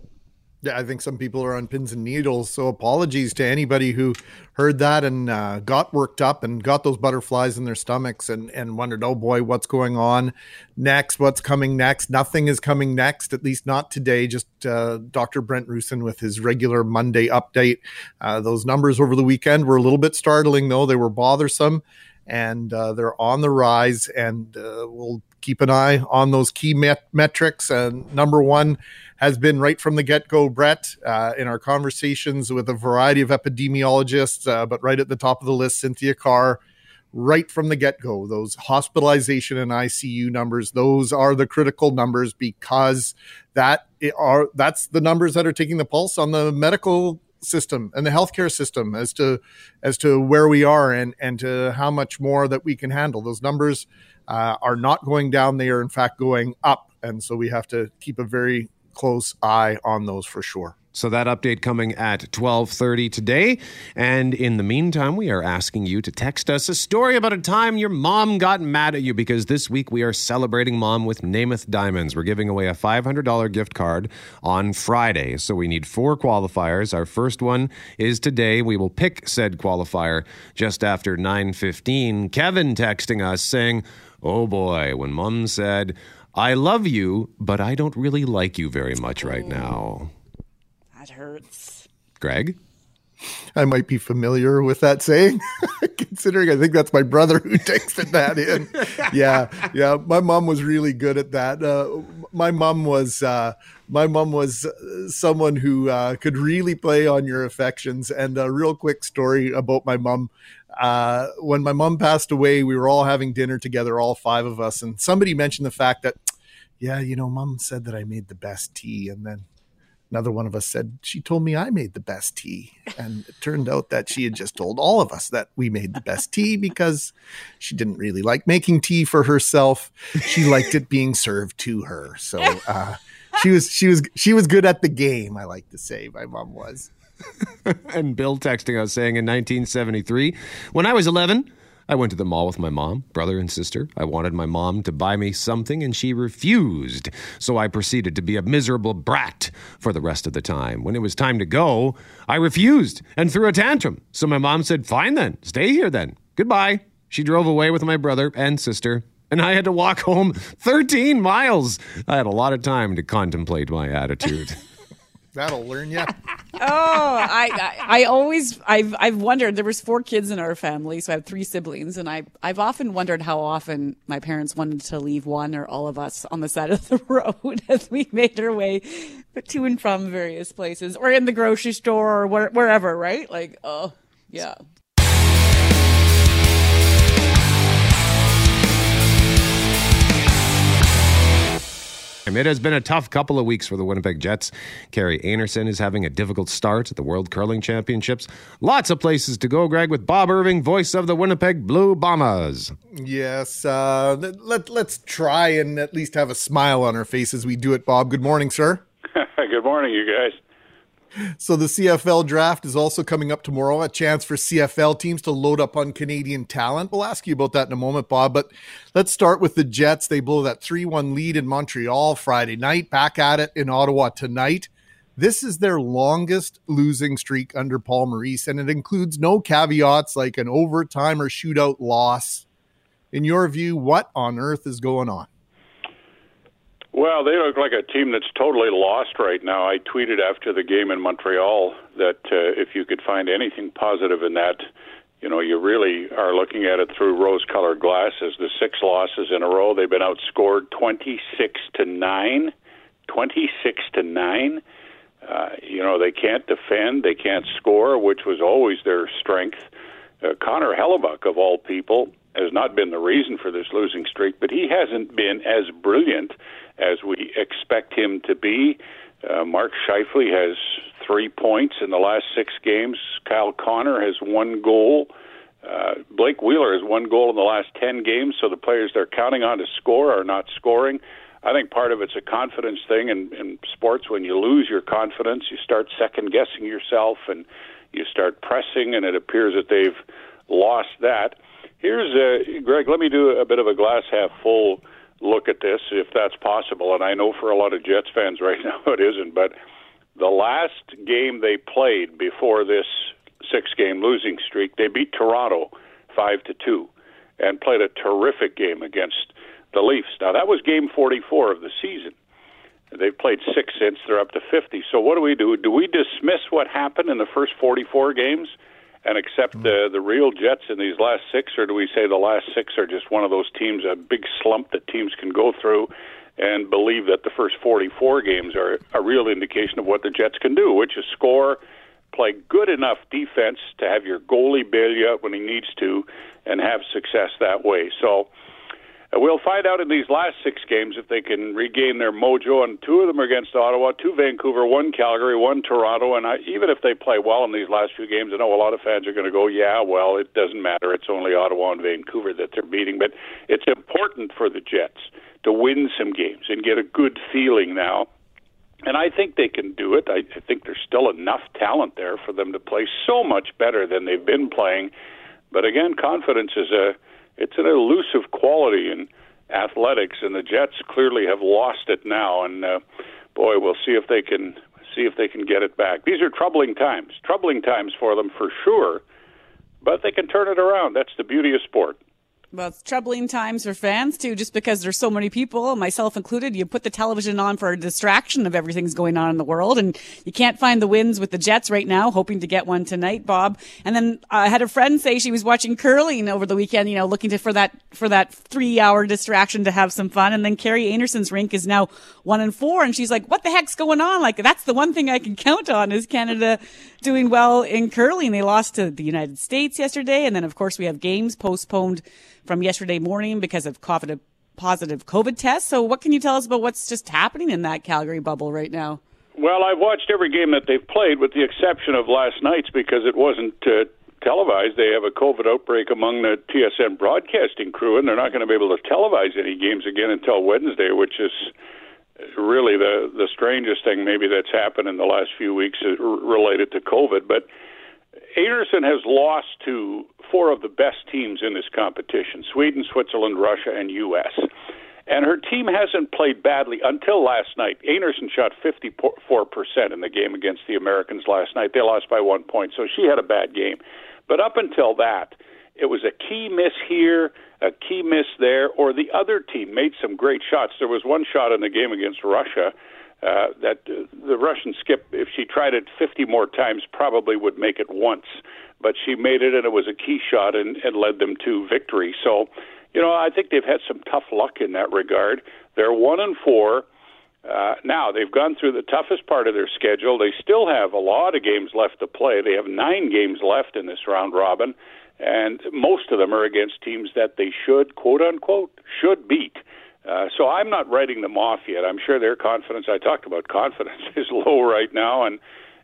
Yeah, I think some people are on pins and needles. So apologies to anybody who heard that and uh, got worked up and got those butterflies in their stomachs and, and wondered, oh boy, what's going on next? What's coming next? Nothing is coming next, at least not today. Just uh, Dr. Brent Roussin with his regular Monday update. Uh, those numbers over the weekend were a little bit startling, though. They were bothersome and uh, they're on the rise. And uh, we'll keep an eye on those key met- metrics. And number one, has been right from the get go, Brett, uh, in our conversations with a variety of epidemiologists, uh, but right at the top of the list, Cynthia Carr. Right from the get go, those hospitalization and ICU numbers, those are the critical numbers because that are that's the numbers that are taking the pulse on the medical system and the healthcare system as to as to where we are and and to how much more that we can handle. Those numbers uh, are not going down; they are in fact going up, and so we have to keep a very close eye on those for sure. So that update coming at 12:30 today. And in the meantime, we are asking you to text us a story about a time your mom got mad at you because this week we are celebrating mom with Namath Diamonds. We're giving away a $500 gift card on Friday. So we need four qualifiers. Our first one is today. We will pick said qualifier just after 9:15. Kevin texting us saying, "Oh boy, when mom said, I love you, but I don't really like you very much right now." That hurts. Greg? I might be familiar with that saying, considering I think that's my brother who texted that in. yeah, yeah. My mom was really good at that. Uh, my mom was uh, my mom was uh, someone who uh, could really play on your affections. And a real quick story about my mom. Uh, when my mom passed away, we were all having dinner together, all five of us, and somebody mentioned the fact that, yeah, you know, mom said that I made the best tea, and then Another one of us said, She told me I made the best tea. And it turned out that she had just told all of us that we made the best tea because she didn't really like making tea for herself. She liked it being served to her. So uh, she was she was she was good at the game, I like to say. My mom was. and Bill texting us saying in 1973, when I was 11, I went to the mall with my mom, brother, and sister. I wanted my mom to buy me something, and she refused. So I proceeded to be a miserable brat for the rest of the time. When it was time to go, I refused and threw a tantrum. So my mom said, Fine then, stay here then. Goodbye. She drove away with my brother and sister, and I had to walk home 13 miles. I had a lot of time to contemplate my attitude. That'll learn you. oh, I, I I always I've I've wondered. There was four kids in our family, so I have three siblings, and I I've often wondered how often my parents wanted to leave one or all of us on the side of the road as we made our way to and from various places, or in the grocery store, or where, wherever. Right? Like, oh yeah. It has been a tough couple of weeks for the Winnipeg Jets. Kerri Einarson is having a difficult start at the World Curling Championships. Lots of places to go, Greg, with Bob Irving, voice of the Winnipeg Blue Bombers. Yes, uh, let, let's try and at least have a smile on our face as we do it, Bob. Good morning, sir. Good morning, you guys. So the CFL draft is also coming up tomorrow. A chance for CFL teams to load up on Canadian talent. We'll ask you about that in a moment, Bob. But let's start with the Jets. They blow that three-one lead in Montreal Friday night. Back at it in Ottawa tonight. This is their longest losing streak under Paul Maurice, and it includes no caveats like an overtime or shootout loss. In your view, what on earth is going on? Well, they look like a team that's totally lost right now. I tweeted after the game in Montreal that uh, if you could find anything positive in that, you know, you really are looking at it through rose-colored glasses. The six losses in a row, they've been outscored 26 to 9, 26 to 9. Uh, you know, they can't defend, they can't score, which was always their strength. Uh, Connor Hellebuyck, of all people, has not been the reason for this losing streak, but he hasn't been as brilliant as we expect him to be. Uh, Mark Scheifele has three points in the last six games. Kyle Connor has one goal. Uh, Blake Wheeler has one goal in the last 10 games, so the players they're counting on to score are not scoring. I think part of it's a confidence thing in, in sports. When you lose your confidence, you start second guessing yourself and you start pressing, and it appears that they've lost that. Here's, uh, Greg, let me do a bit of a glass half full look at this if that's possible. And I know for a lot of Jets fans right now it isn't, but the last game they played before this six game losing streak, they beat Toronto 5 to 2 and played a terrific game against the Leafs. Now that was game 44 of the season. They've played six since they're up to 50. So what do we do? Do we dismiss what happened in the first 44 games and accept the the real Jets in these last six, or do we say the last six are just one of those teams, a big slump that teams can go through, and believe that the first 44 games are a real indication of what the Jets can do, which is score, play good enough defense to have your goalie bail you out when he needs to, and have success that way. So. Uh, we'll find out in these last six games if they can regain their mojo. And two of them are against Ottawa, two Vancouver, one Calgary, one Toronto. And I, even if they play well in these last few games, I know a lot of fans are going to go, "Yeah, well, it doesn't matter. It's only Ottawa and Vancouver that they're beating." But it's important for the Jets to win some games and get a good feeling now. And I think they can do it. I, I think there's still enough talent there for them to play so much better than they've been playing. But again, confidence is a it's an elusive quality in athletics, and the Jets clearly have lost it now. And uh, boy, we'll see if they can see if they can get it back. These are troubling times, troubling times for them for sure. But they can turn it around. That's the beauty of sport. Well, it's troubling times for fans too, just because there's so many people, myself included. You put the television on for a distraction of everything's going on in the world, and you can't find the wins with the Jets right now. Hoping to get one tonight, Bob. And then I had a friend say she was watching curling over the weekend. You know, looking to for that for that three hour distraction to have some fun. And then Kerri Einarson's rink is now one and four, and she's like, "What the heck's going on?" Like that's the one thing I can count on is Canada doing well in curling. They lost to the United States yesterday, and then of course we have games postponed from yesterday morning because of COVID, positive COVID tests. So, what can you tell us about what's just happening in that Calgary bubble right now? Well, I've watched every game that they've played, with the exception of last night's because it wasn't uh, televised. They have a COVID outbreak among the TSN broadcasting crew, and they're not going to be able to televise any games again until Wednesday, which is really the the strangest thing maybe that's happened in the last few weeks uh, related to COVID. But Einarson has lost to four of the best teams in this competition Sweden, Switzerland, Russia, and U.S. And her team hasn't played badly until last night. Einarson shot 54% in the game against the Americans last night. They lost by one point, so she had a bad game. But up until that, it was a key miss here, a key miss there, or the other team made some great shots. There was one shot in the game against Russia uh, that the Russian skip, if she tried it 50 more times, probably would make it once. But she made it, and it was a key shot and, and led them to victory. So, you know, I think they've had some tough luck in that regard. They're one and four. Uh, now they've gone through the toughest part of their schedule. They still have a lot of games left to play. They have nine games left in this round robin, and most of them are against teams that they should, quote unquote, should beat. Uh, so I'm not writing them off yet. I'm sure their confidence, I talked about confidence, is low right now, and,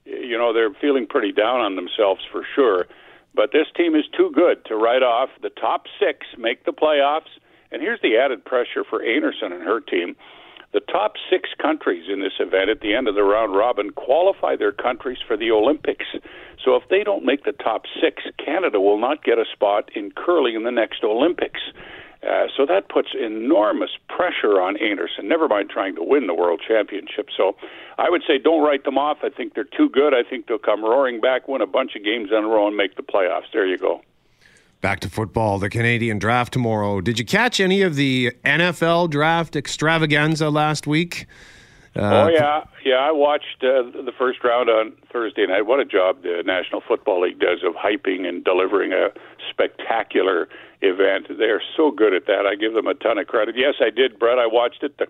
you know, they're feeling pretty down on themselves for sure. But this team is too good to write off. The top six make the playoffs. And here's the added pressure for Einarson and her team. The top six countries in this event at the end of the round robin qualify their countries for the Olympics. So if they don't make the top six, Canada will not get a spot in curling in the next Olympics. Uh, so that puts enormous pressure on Einarson, never mind trying to win the world championship. So I would say don't write them off. I think they're too good. I think they'll come roaring back, win a bunch of games in a row, and make the playoffs. There you go. Back to football, the Canadian draft tomorrow. Did you catch any of the NFL draft extravaganza last week? Uh, oh yeah, yeah. I watched uh, the first round on Thursday night. What a job the National Football League does of hyping and delivering a spectacular event. They are so good at that. I give them a ton of credit. Yes, I did, Brett. I watched it. The,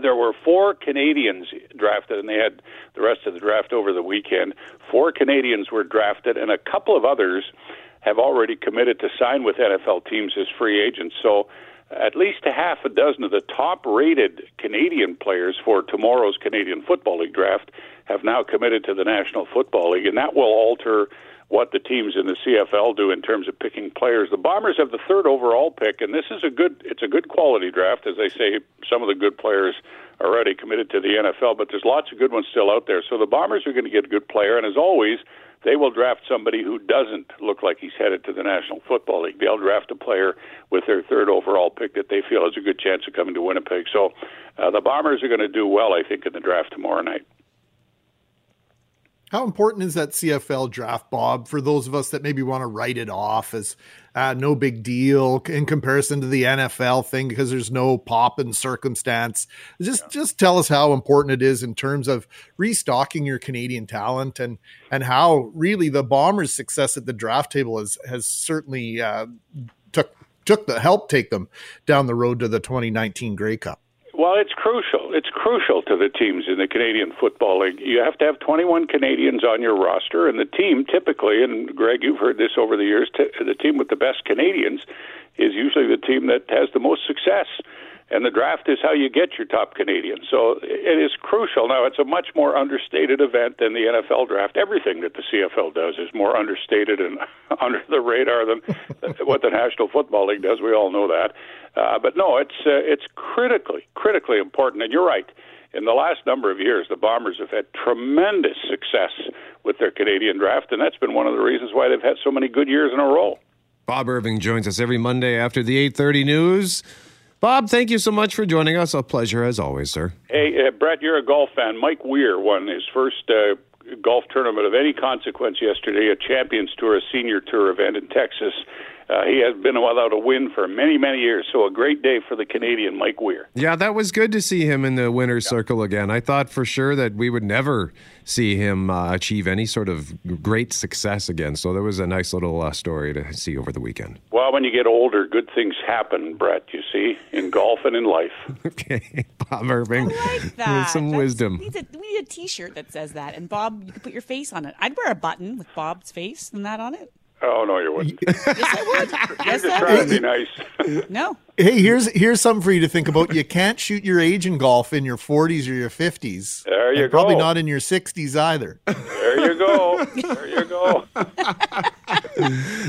There were four Canadians drafted, and they had the rest of the draft over the weekend. Four Canadians were drafted, and a couple of others have already committed to sign with NFL teams as free agents. So at least a half a dozen of the top rated Canadian players for tomorrow's Canadian Football League draft have now committed to the National Football League, and that will alter what the teams in the CFL do in terms of picking players. The Bombers have the third overall pick, and this is a good it's a good quality draft. As they say, some of the good players are already committed to the NFL, but there's lots of good ones still out there. So the Bombers are going to get a good player, and as always, they will draft somebody who doesn't look like he's headed to the National Football League. They'll draft a player with their third overall pick that they feel has a good chance of coming to Winnipeg. So uh, the Bombers are going to do well, I think, in the draft tomorrow night. How important is that CFL draft, Bob, for those of us that maybe want to write it off as uh, no big deal in comparison to the NFL thing because there's no pop and circumstance? Just yeah. just tell us how important it is in terms of restocking your Canadian talent and and how really the Bombers' success at the draft table has has certainly uh, took took the help take them down the road to the 2019 Grey Cup. Well, it's crucial. It's crucial to the teams in the Canadian Football League. You have to have 21 Canadians on your roster, and the team typically, and Greg, you've heard this over the years, t- the team with the best Canadians is usually the team that has the most success. And the draft is how you get your top Canadian. So it is crucial. Now, it's a much more understated event than the NFL draft. Everything that the CFL does is more understated and under the radar than what the National Football League does. We all know that. Uh, but no, it's uh, it's critically, critically important. And you're right. In the last number of years, the Bombers have had tremendous success with their Canadian draft, and that's been one of the reasons why they've had so many good years in a row. Bob Irving joins us every Monday after the 8:30 news. Bob, thank you so much for joining us. A pleasure as always, sir. Hey, uh, Brett, you're a golf fan. Mike Weir won his first uh, golf tournament of any consequence yesterday, a Champions Tour, a senior tour event in Texas. Uh, he has been without a win for many, many years. So a great day for the Canadian Mike Weir. Yeah, that was good to see him in the winner's circle again. I thought for sure that we would never see him uh, achieve any sort of great success again. So there was a nice little uh, story to see over the weekend. Well, when you get older, good things happen, Brett, you see, in golf and in life. okay, Bob Irving. I like that. With some That's- wisdom. We need, a, we need a T-shirt that says that, and Bob, you could put your face on it. I'd wear a button with Bob's face and that on it. Oh, no, you wouldn't. Yes, I would. You're yes, just I trying to be nice. No. Hey, here's here's something for you to think about. You can't shoot your age in golf in your 40s or your 50s. There you and Probably not in your 60s either. There you go. There you go.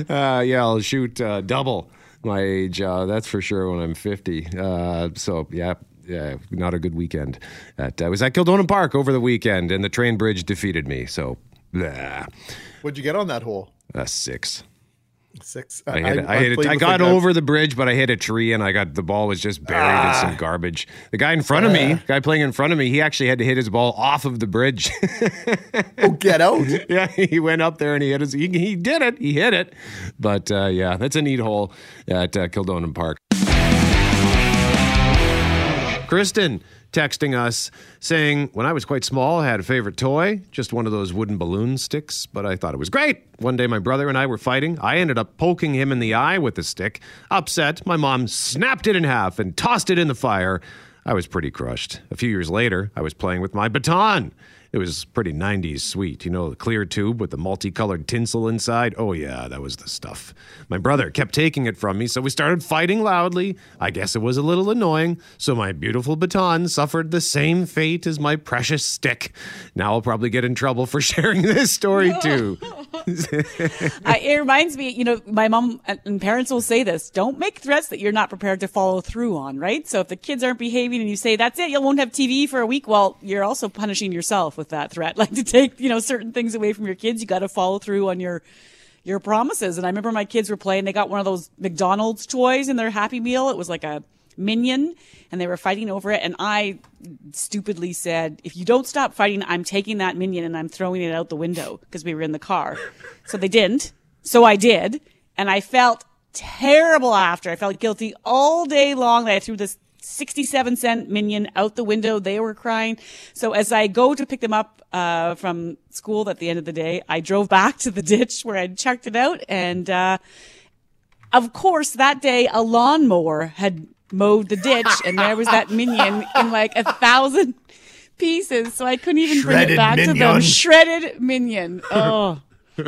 Uh, yeah, I'll shoot uh, double my age. Uh, that's for sure when I'm 50. Uh, so yeah. Yeah, not a good weekend. At, I was at Kildonan Park over the weekend, and the train bridge defeated me. So, blah, What'd you get on that hole? A six. Six. I, hit, I, I hit I got a guy- over the bridge, but I hit a tree, and I got the ball was just buried in Ah. some garbage. The guy in front of me, guy playing in front of me, he actually had to hit his ball off of the bridge. oh, get out! yeah, he went up there and he hit his. He, he did it. He hit it. But uh, yeah, that's a neat hole at uh, Kildonan Park. Kristen texting us saying, When I was quite small, I had a favorite toy, just one of those wooden balloon sticks, but I thought it was great. One day, my brother and I were fighting. I ended up poking him in the eye with the stick. Upset, my mom snapped it in half and tossed it in the fire. I was pretty crushed. A few years later, I was playing with my baton. It was pretty 90s sweet, you know, the clear tube with the multicolored tinsel inside. Oh, yeah, that was the stuff. My brother kept taking it from me, so we started fighting loudly. I guess it was a little annoying, so my beautiful baton suffered the same fate as my precious stick. Now I'll probably get in trouble for sharing this story, too. I, it reminds me, you know, my mom and parents will say this: don't make threats that you're not prepared to follow through on, right? So if the kids aren't behaving and you say that's it, you won't have TV for a week, well, you're also punishing yourself with that threat. Like to take, you know, certain things away from your kids, you got to follow through on your your promises. And I remember my kids were playing; they got one of those McDonald's toys in their Happy Meal. It was like a minion, and they were fighting over it. And I stupidly said, "If you don't stop fighting, I'm taking that minion and I'm throwing it out the window because we were in the car." So they didn't. So I did, and I felt terrible after. I felt guilty all day long that I threw this 67 cent minion out the window. They were crying. So as I go to pick them up uh, from school at the end of the day, I drove back to the ditch where I'd chucked it out. And uh, of course, that day, a lawnmower had mowed the ditch, and there was that minion in like a thousand pieces. So I couldn't even bring it back to them. Shredded minion. Oh.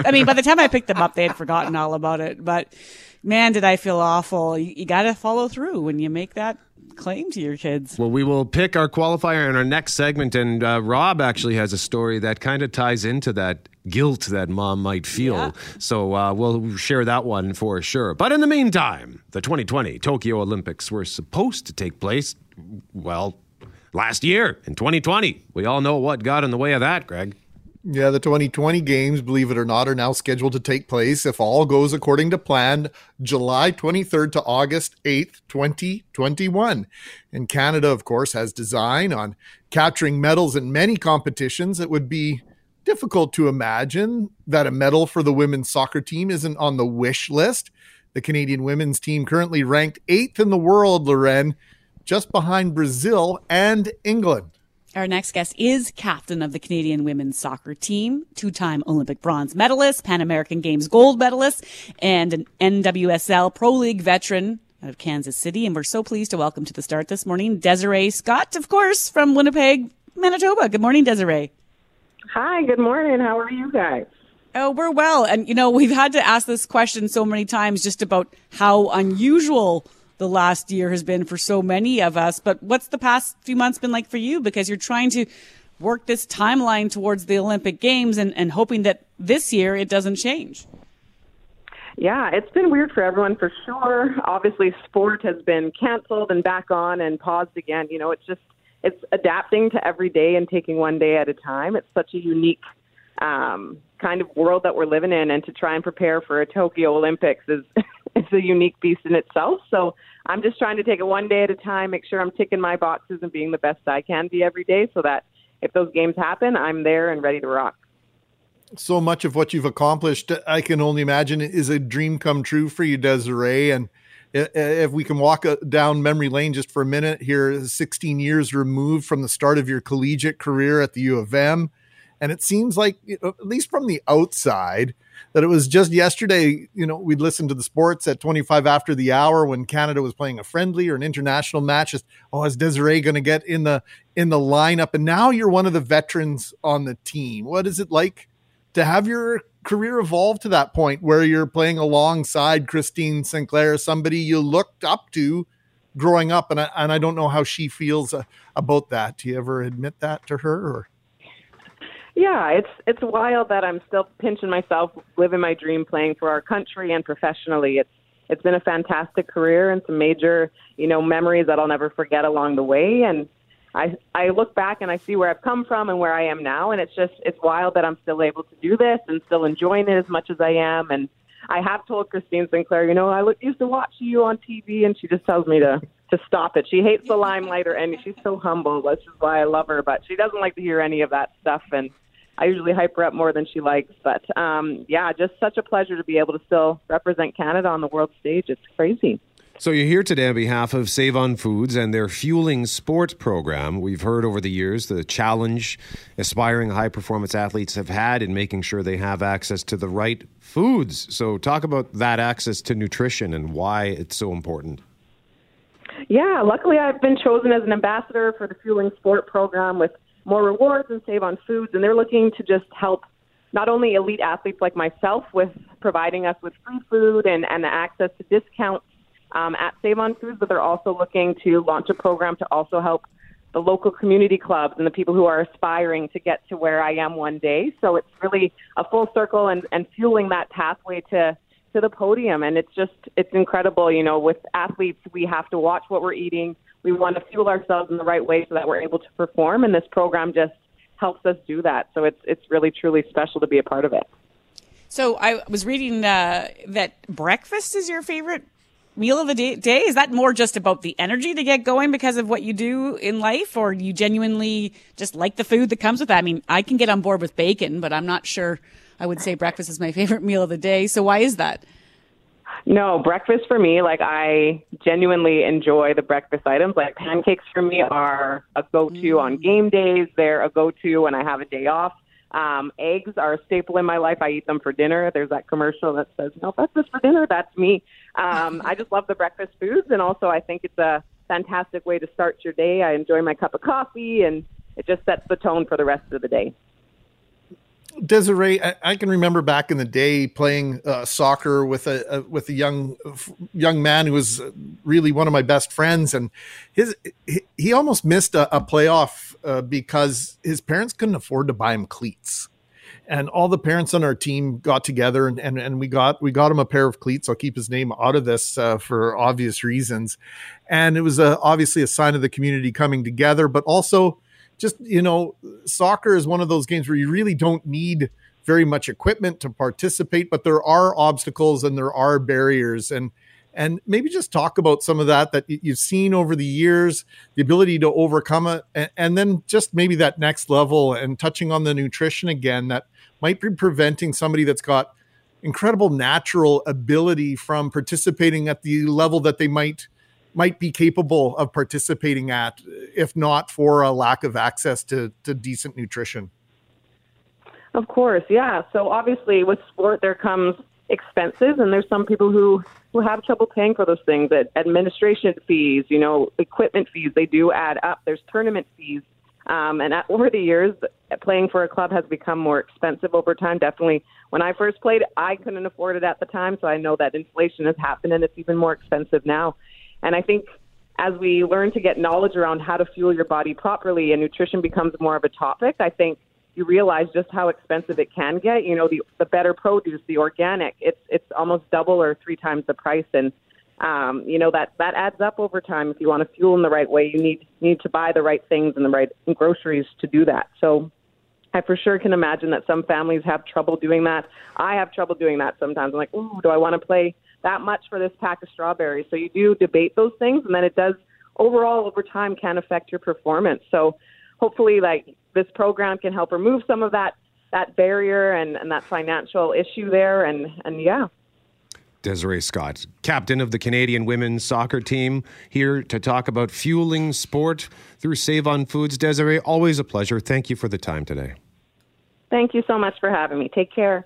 I mean, by the time I picked them up, they had forgotten all about it. But man, did I feel awful. You, you got to follow through when you make that claim to your kids. Well, we will pick our qualifier in our next segment, and uh, Rob actually has a story that kind of ties into that guilt that mom might feel. So uh, we'll share that one for sure. But in the meantime, the 2020 Tokyo Olympics were supposed to take place, well, last year in 2020. We all know what got in the way of that, Greg. Yeah, the 2020 games, believe it or not, are now scheduled to take place, if all goes according to plan, July 23rd to August 8th, 2021. And Canada, of course, has design on capturing medals in many competitions. It would be difficult to imagine that a medal for the women's soccer team isn't on the wish list. The Canadian women's team currently ranked eighth in the world, Lauren, just behind Brazil and England. Our next guest is captain of the Canadian women's soccer team, two-time Olympic bronze medalist, Pan American Games gold medalist, and an NWSL Pro League veteran out of Kansas City. And we're so pleased to welcome to the start this morning Desiree Scott, of course, from Winnipeg, Manitoba. Good morning, Desiree. Hi, good morning. How are you guys? Oh, we're well. And, you know, we've had to ask this question so many times just about how unusual the last year has been for so many of us. But what's the past few months been like for you? Because you're trying to work this timeline towards the Olympic Games and, and hoping that this year it doesn't change. Yeah, it's been weird for everyone for sure. Obviously, sport has been canceled and back on and paused again. You know, it's just it's adapting to every day and taking one day at a time. It's such a unique um, kind of world that we're living in, and to try and prepare for a Tokyo Olympics is is a unique beast in itself. So I'm just trying to take it one day at a time, make sure I'm ticking my boxes and being the best I can be every day, so that if those games happen, I'm there and ready to rock. So much of what you've accomplished, I can only imagine, is a dream come true for you, Desiree. And if we can walk uh, down memory lane just for a minute here, 16 years removed from the start of your collegiate career at the U of M. And it seems like, at least from the outside, that it was just yesterday, you know, we'd listen to the sports at 25 after the hour when Canada was playing a friendly or an international match. Just, oh, is Desiree going to get in the in the lineup? And now you're one of the veterans on the team. What is it like to have your career evolve to that point where you're playing alongside Christine Sinclair, somebody you looked up to growing up? And I, and I don't know how she feels uh, about that. Do you ever admit that to her? Or? Yeah, it's it's wild that I'm still pinching myself, living my dream, playing for our country and professionally. It's it's been a fantastic career and some major, you know, memories that I'll never forget along the way. And I I look back and I see where I've come from and where I am now, and it's just it's wild that I'm still able to do this and still enjoying it as much as I am. And I have told Christine Sinclair, you know, I used to watch you on TV, and she just tells me to to stop it. She hates the limelight or any. She's so humble. That's just why I love her. But she doesn't like to hear any of that stuff. And I usually hype her up more than she likes. But um, yeah, just such a pleasure to be able to still represent Canada on the world stage. It's crazy. So you're here today on behalf of Save on Foods and their Fueling Sports program. We've heard over the years the challenge aspiring high performance athletes have had in making sure they have access to the right foods. So talk about that access to nutrition and why it's so important. Yeah, luckily I've been chosen as an ambassador for the Fueling Sport program with more rewards and save on foods. And they're looking to just help not only elite athletes like myself with providing us with free food and, and access to discounts um, at Save on Foods, but they're also looking to launch a program to also help the local community clubs and the people who are aspiring to get to where I am one day. So it's really a full circle and, and fueling that pathway to to the podium. And it's just it's incredible. You know, with athletes, we have to watch what we're eating we want to fuel ourselves in the right way so that we're able to perform. And this program just helps us do that. So it's it's really truly special to be a part of it. So I was reading uh, that breakfast is your favorite meal of the day, day. Is that more just about the energy to get going because of what you do in life, or you genuinely just like the food that comes with that? I mean, I can get on board with bacon, but I'm not sure I would say breakfast is my favorite meal of the day. So why is that? No, breakfast for me, like I genuinely enjoy the breakfast items. Like pancakes for me are a go to mm. on game days. They're a go to when I have a day off. Um, eggs are a staple in my life. I eat them for dinner. There's that commercial that says, no, that's just for dinner. That's me. Um, I just love the breakfast foods. And also, I think it's a fantastic way to start your day. I enjoy my cup of coffee, and it just sets the tone for the rest of the day. Desiree, I, I, can remember back in the day playing uh, soccer with a, a, with a young young man who was really one of my best friends, and his he, he almost missed a, a playoff uh, because his parents couldn't afford to buy him cleats, and all the parents on our team got together and, and, and we got we got him a pair of cleats. I'll keep his name out of this uh, for obvious reasons, and it was obviously a sign of the community coming together, but also just you know soccer is one of those games where you really don't need very much equipment to participate but there are obstacles and there are barriers. And and maybe just talk about some of that that you've seen over the years the ability to overcome it and, and then just maybe that next level and touching on the nutrition again that might be preventing somebody that's got incredible natural ability from participating at the level that they might might be capable of participating at, if not for a lack of access to, to decent nutrition. Of course, yeah. So obviously, with sport, there comes expenses, and there's some people who who have trouble paying for those things. That administration fees, you know, equipment fees, they do add up. There's tournament fees. Um, and at, over the years, playing for a club has become more expensive over time. Definitely, when I first played, I couldn't afford it at the time, so I know that inflation has happened and it's even more expensive now. And I think as we learn to get knowledge around how to fuel your body properly and nutrition becomes more of a topic, I think you realize just how expensive it can get. You know, the the better produce, the organic, it's it's almost double or three times the price, and um, you know that that adds up over time. If you want to fuel in the right way, you need you need to buy the right things and the right groceries to do that. So. I for sure can imagine that some families have trouble doing that. I have trouble doing that sometimes. I'm like, ooh, do I want to play that much for this pack of strawberries? So you do debate those things, and then it does overall over time can affect your performance. So hopefully, like this program can help remove some of that that barrier and, and that financial issue there. And and yeah. Desiree Scott, captain of the Canadian women's soccer team, here to talk about fueling sport through Save on Foods. Desiree, always a pleasure. Thank you for the time today. Thank you so much for having me. Take care.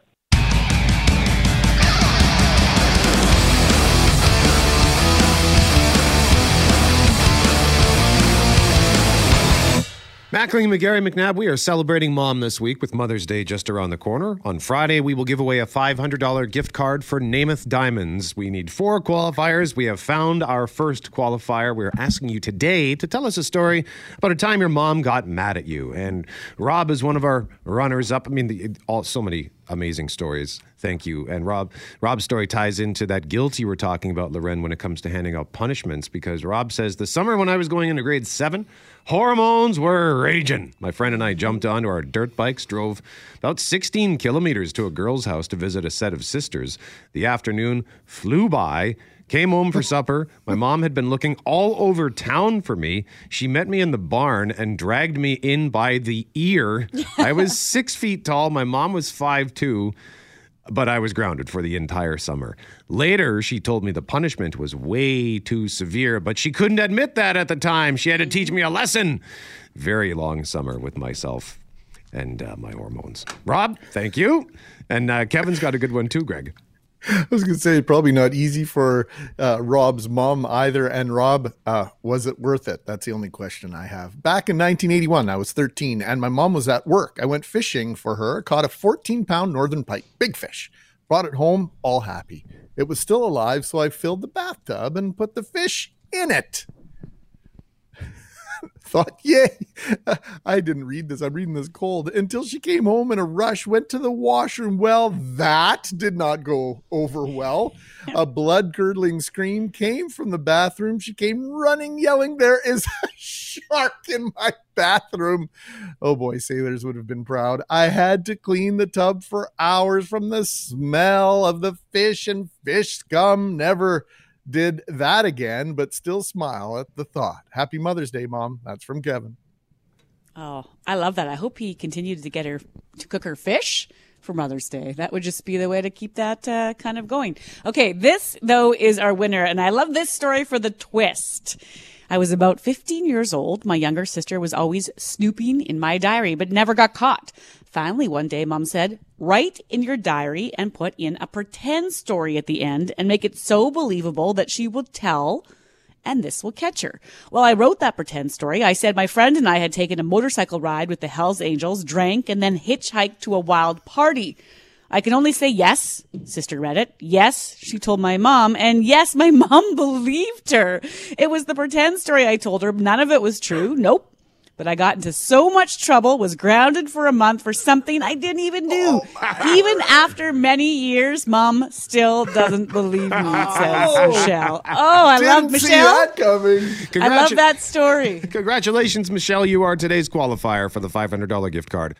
Mackling, McGarry, McNabb, we are celebrating Mom this week with Mother's Day just around the corner. On Friday, we will give away a $500 gift card for Namath Diamonds. We need four qualifiers. We have found our first qualifier. We're asking you today to tell us a story about a time your mom got mad at you. And Rob is one of our runners up. I mean, the, all, so many amazing stories. Thank you. And Rob, Rob's story ties into that guilt you were talking about, Lauren, when it comes to handing out punishments, because Rob says the summer when I was going into grade seven, hormones were raging. My friend and I jumped onto our dirt bikes, drove about 16 kilometers to a girl's house to visit a set of sisters. The afternoon flew by. Came home for supper. My mom had been looking all over town for me. She met me in the barn and dragged me in by the ear. I was six feet tall. My mom was five two, but I was grounded for the entire summer. Later, she told me the punishment was way too severe, but she couldn't admit that at the time. She had to teach me a lesson. Very long summer with myself and uh, my hormones. Rob, thank you. And uh, Kevin's got a good one too, Greg. I was going to say probably not easy for uh, Rob's mom either. And Rob, uh, was it worth it? That's the only question I have. Back in 1981, I was 13, and my mom was at work. I went fishing for her, caught a 14 pound northern pike, big fish, brought it home, all happy. It was still alive, so I filled the bathtub and put the fish in it thought, yay. I didn't read this. I'm reading this cold. Until she came home in a rush, went to the washroom. Well, that did not go over well. A blood curdling scream came from the bathroom. She came running, yelling, There is a shark in my bathroom. Oh boy, sailors would have been proud. I had to clean the tub for hours from the smell of the fish and fish scum. Never did that again, but still smile at the thought. Happy Mother's Day, Mom. That's from Kevin. Oh, I love that. I hope he continued to get her to cook her fish for Mother's Day. That would just be the way to keep that uh, kind of going. Okay, this though is our winner, and I love this story for the twist. I was about 15 years old. My younger sister was always snooping in my diary, but never got caught. Finally, one day, mom said, write in your diary and put in a pretend story at the end and make it so believable that she will tell and this will catch her. Well, I wrote that pretend story. I said my friend and I had taken a motorcycle ride with the Hells Angels, drank, and then hitchhiked to a wild party. I can only say yes. Sister read it. Yes, she told my mom. And yes, my mom believed her. It was the pretend story I told her. None of it was true. Nope. But I got into so much trouble, was grounded for a month for something I didn't even do. Oh even after many years, mom still doesn't believe me, says oh. Michelle. Oh, I Didn't love Michelle. See that coming. I love that story. Congratulations, Michelle. You are today's qualifier for the $500 gift card.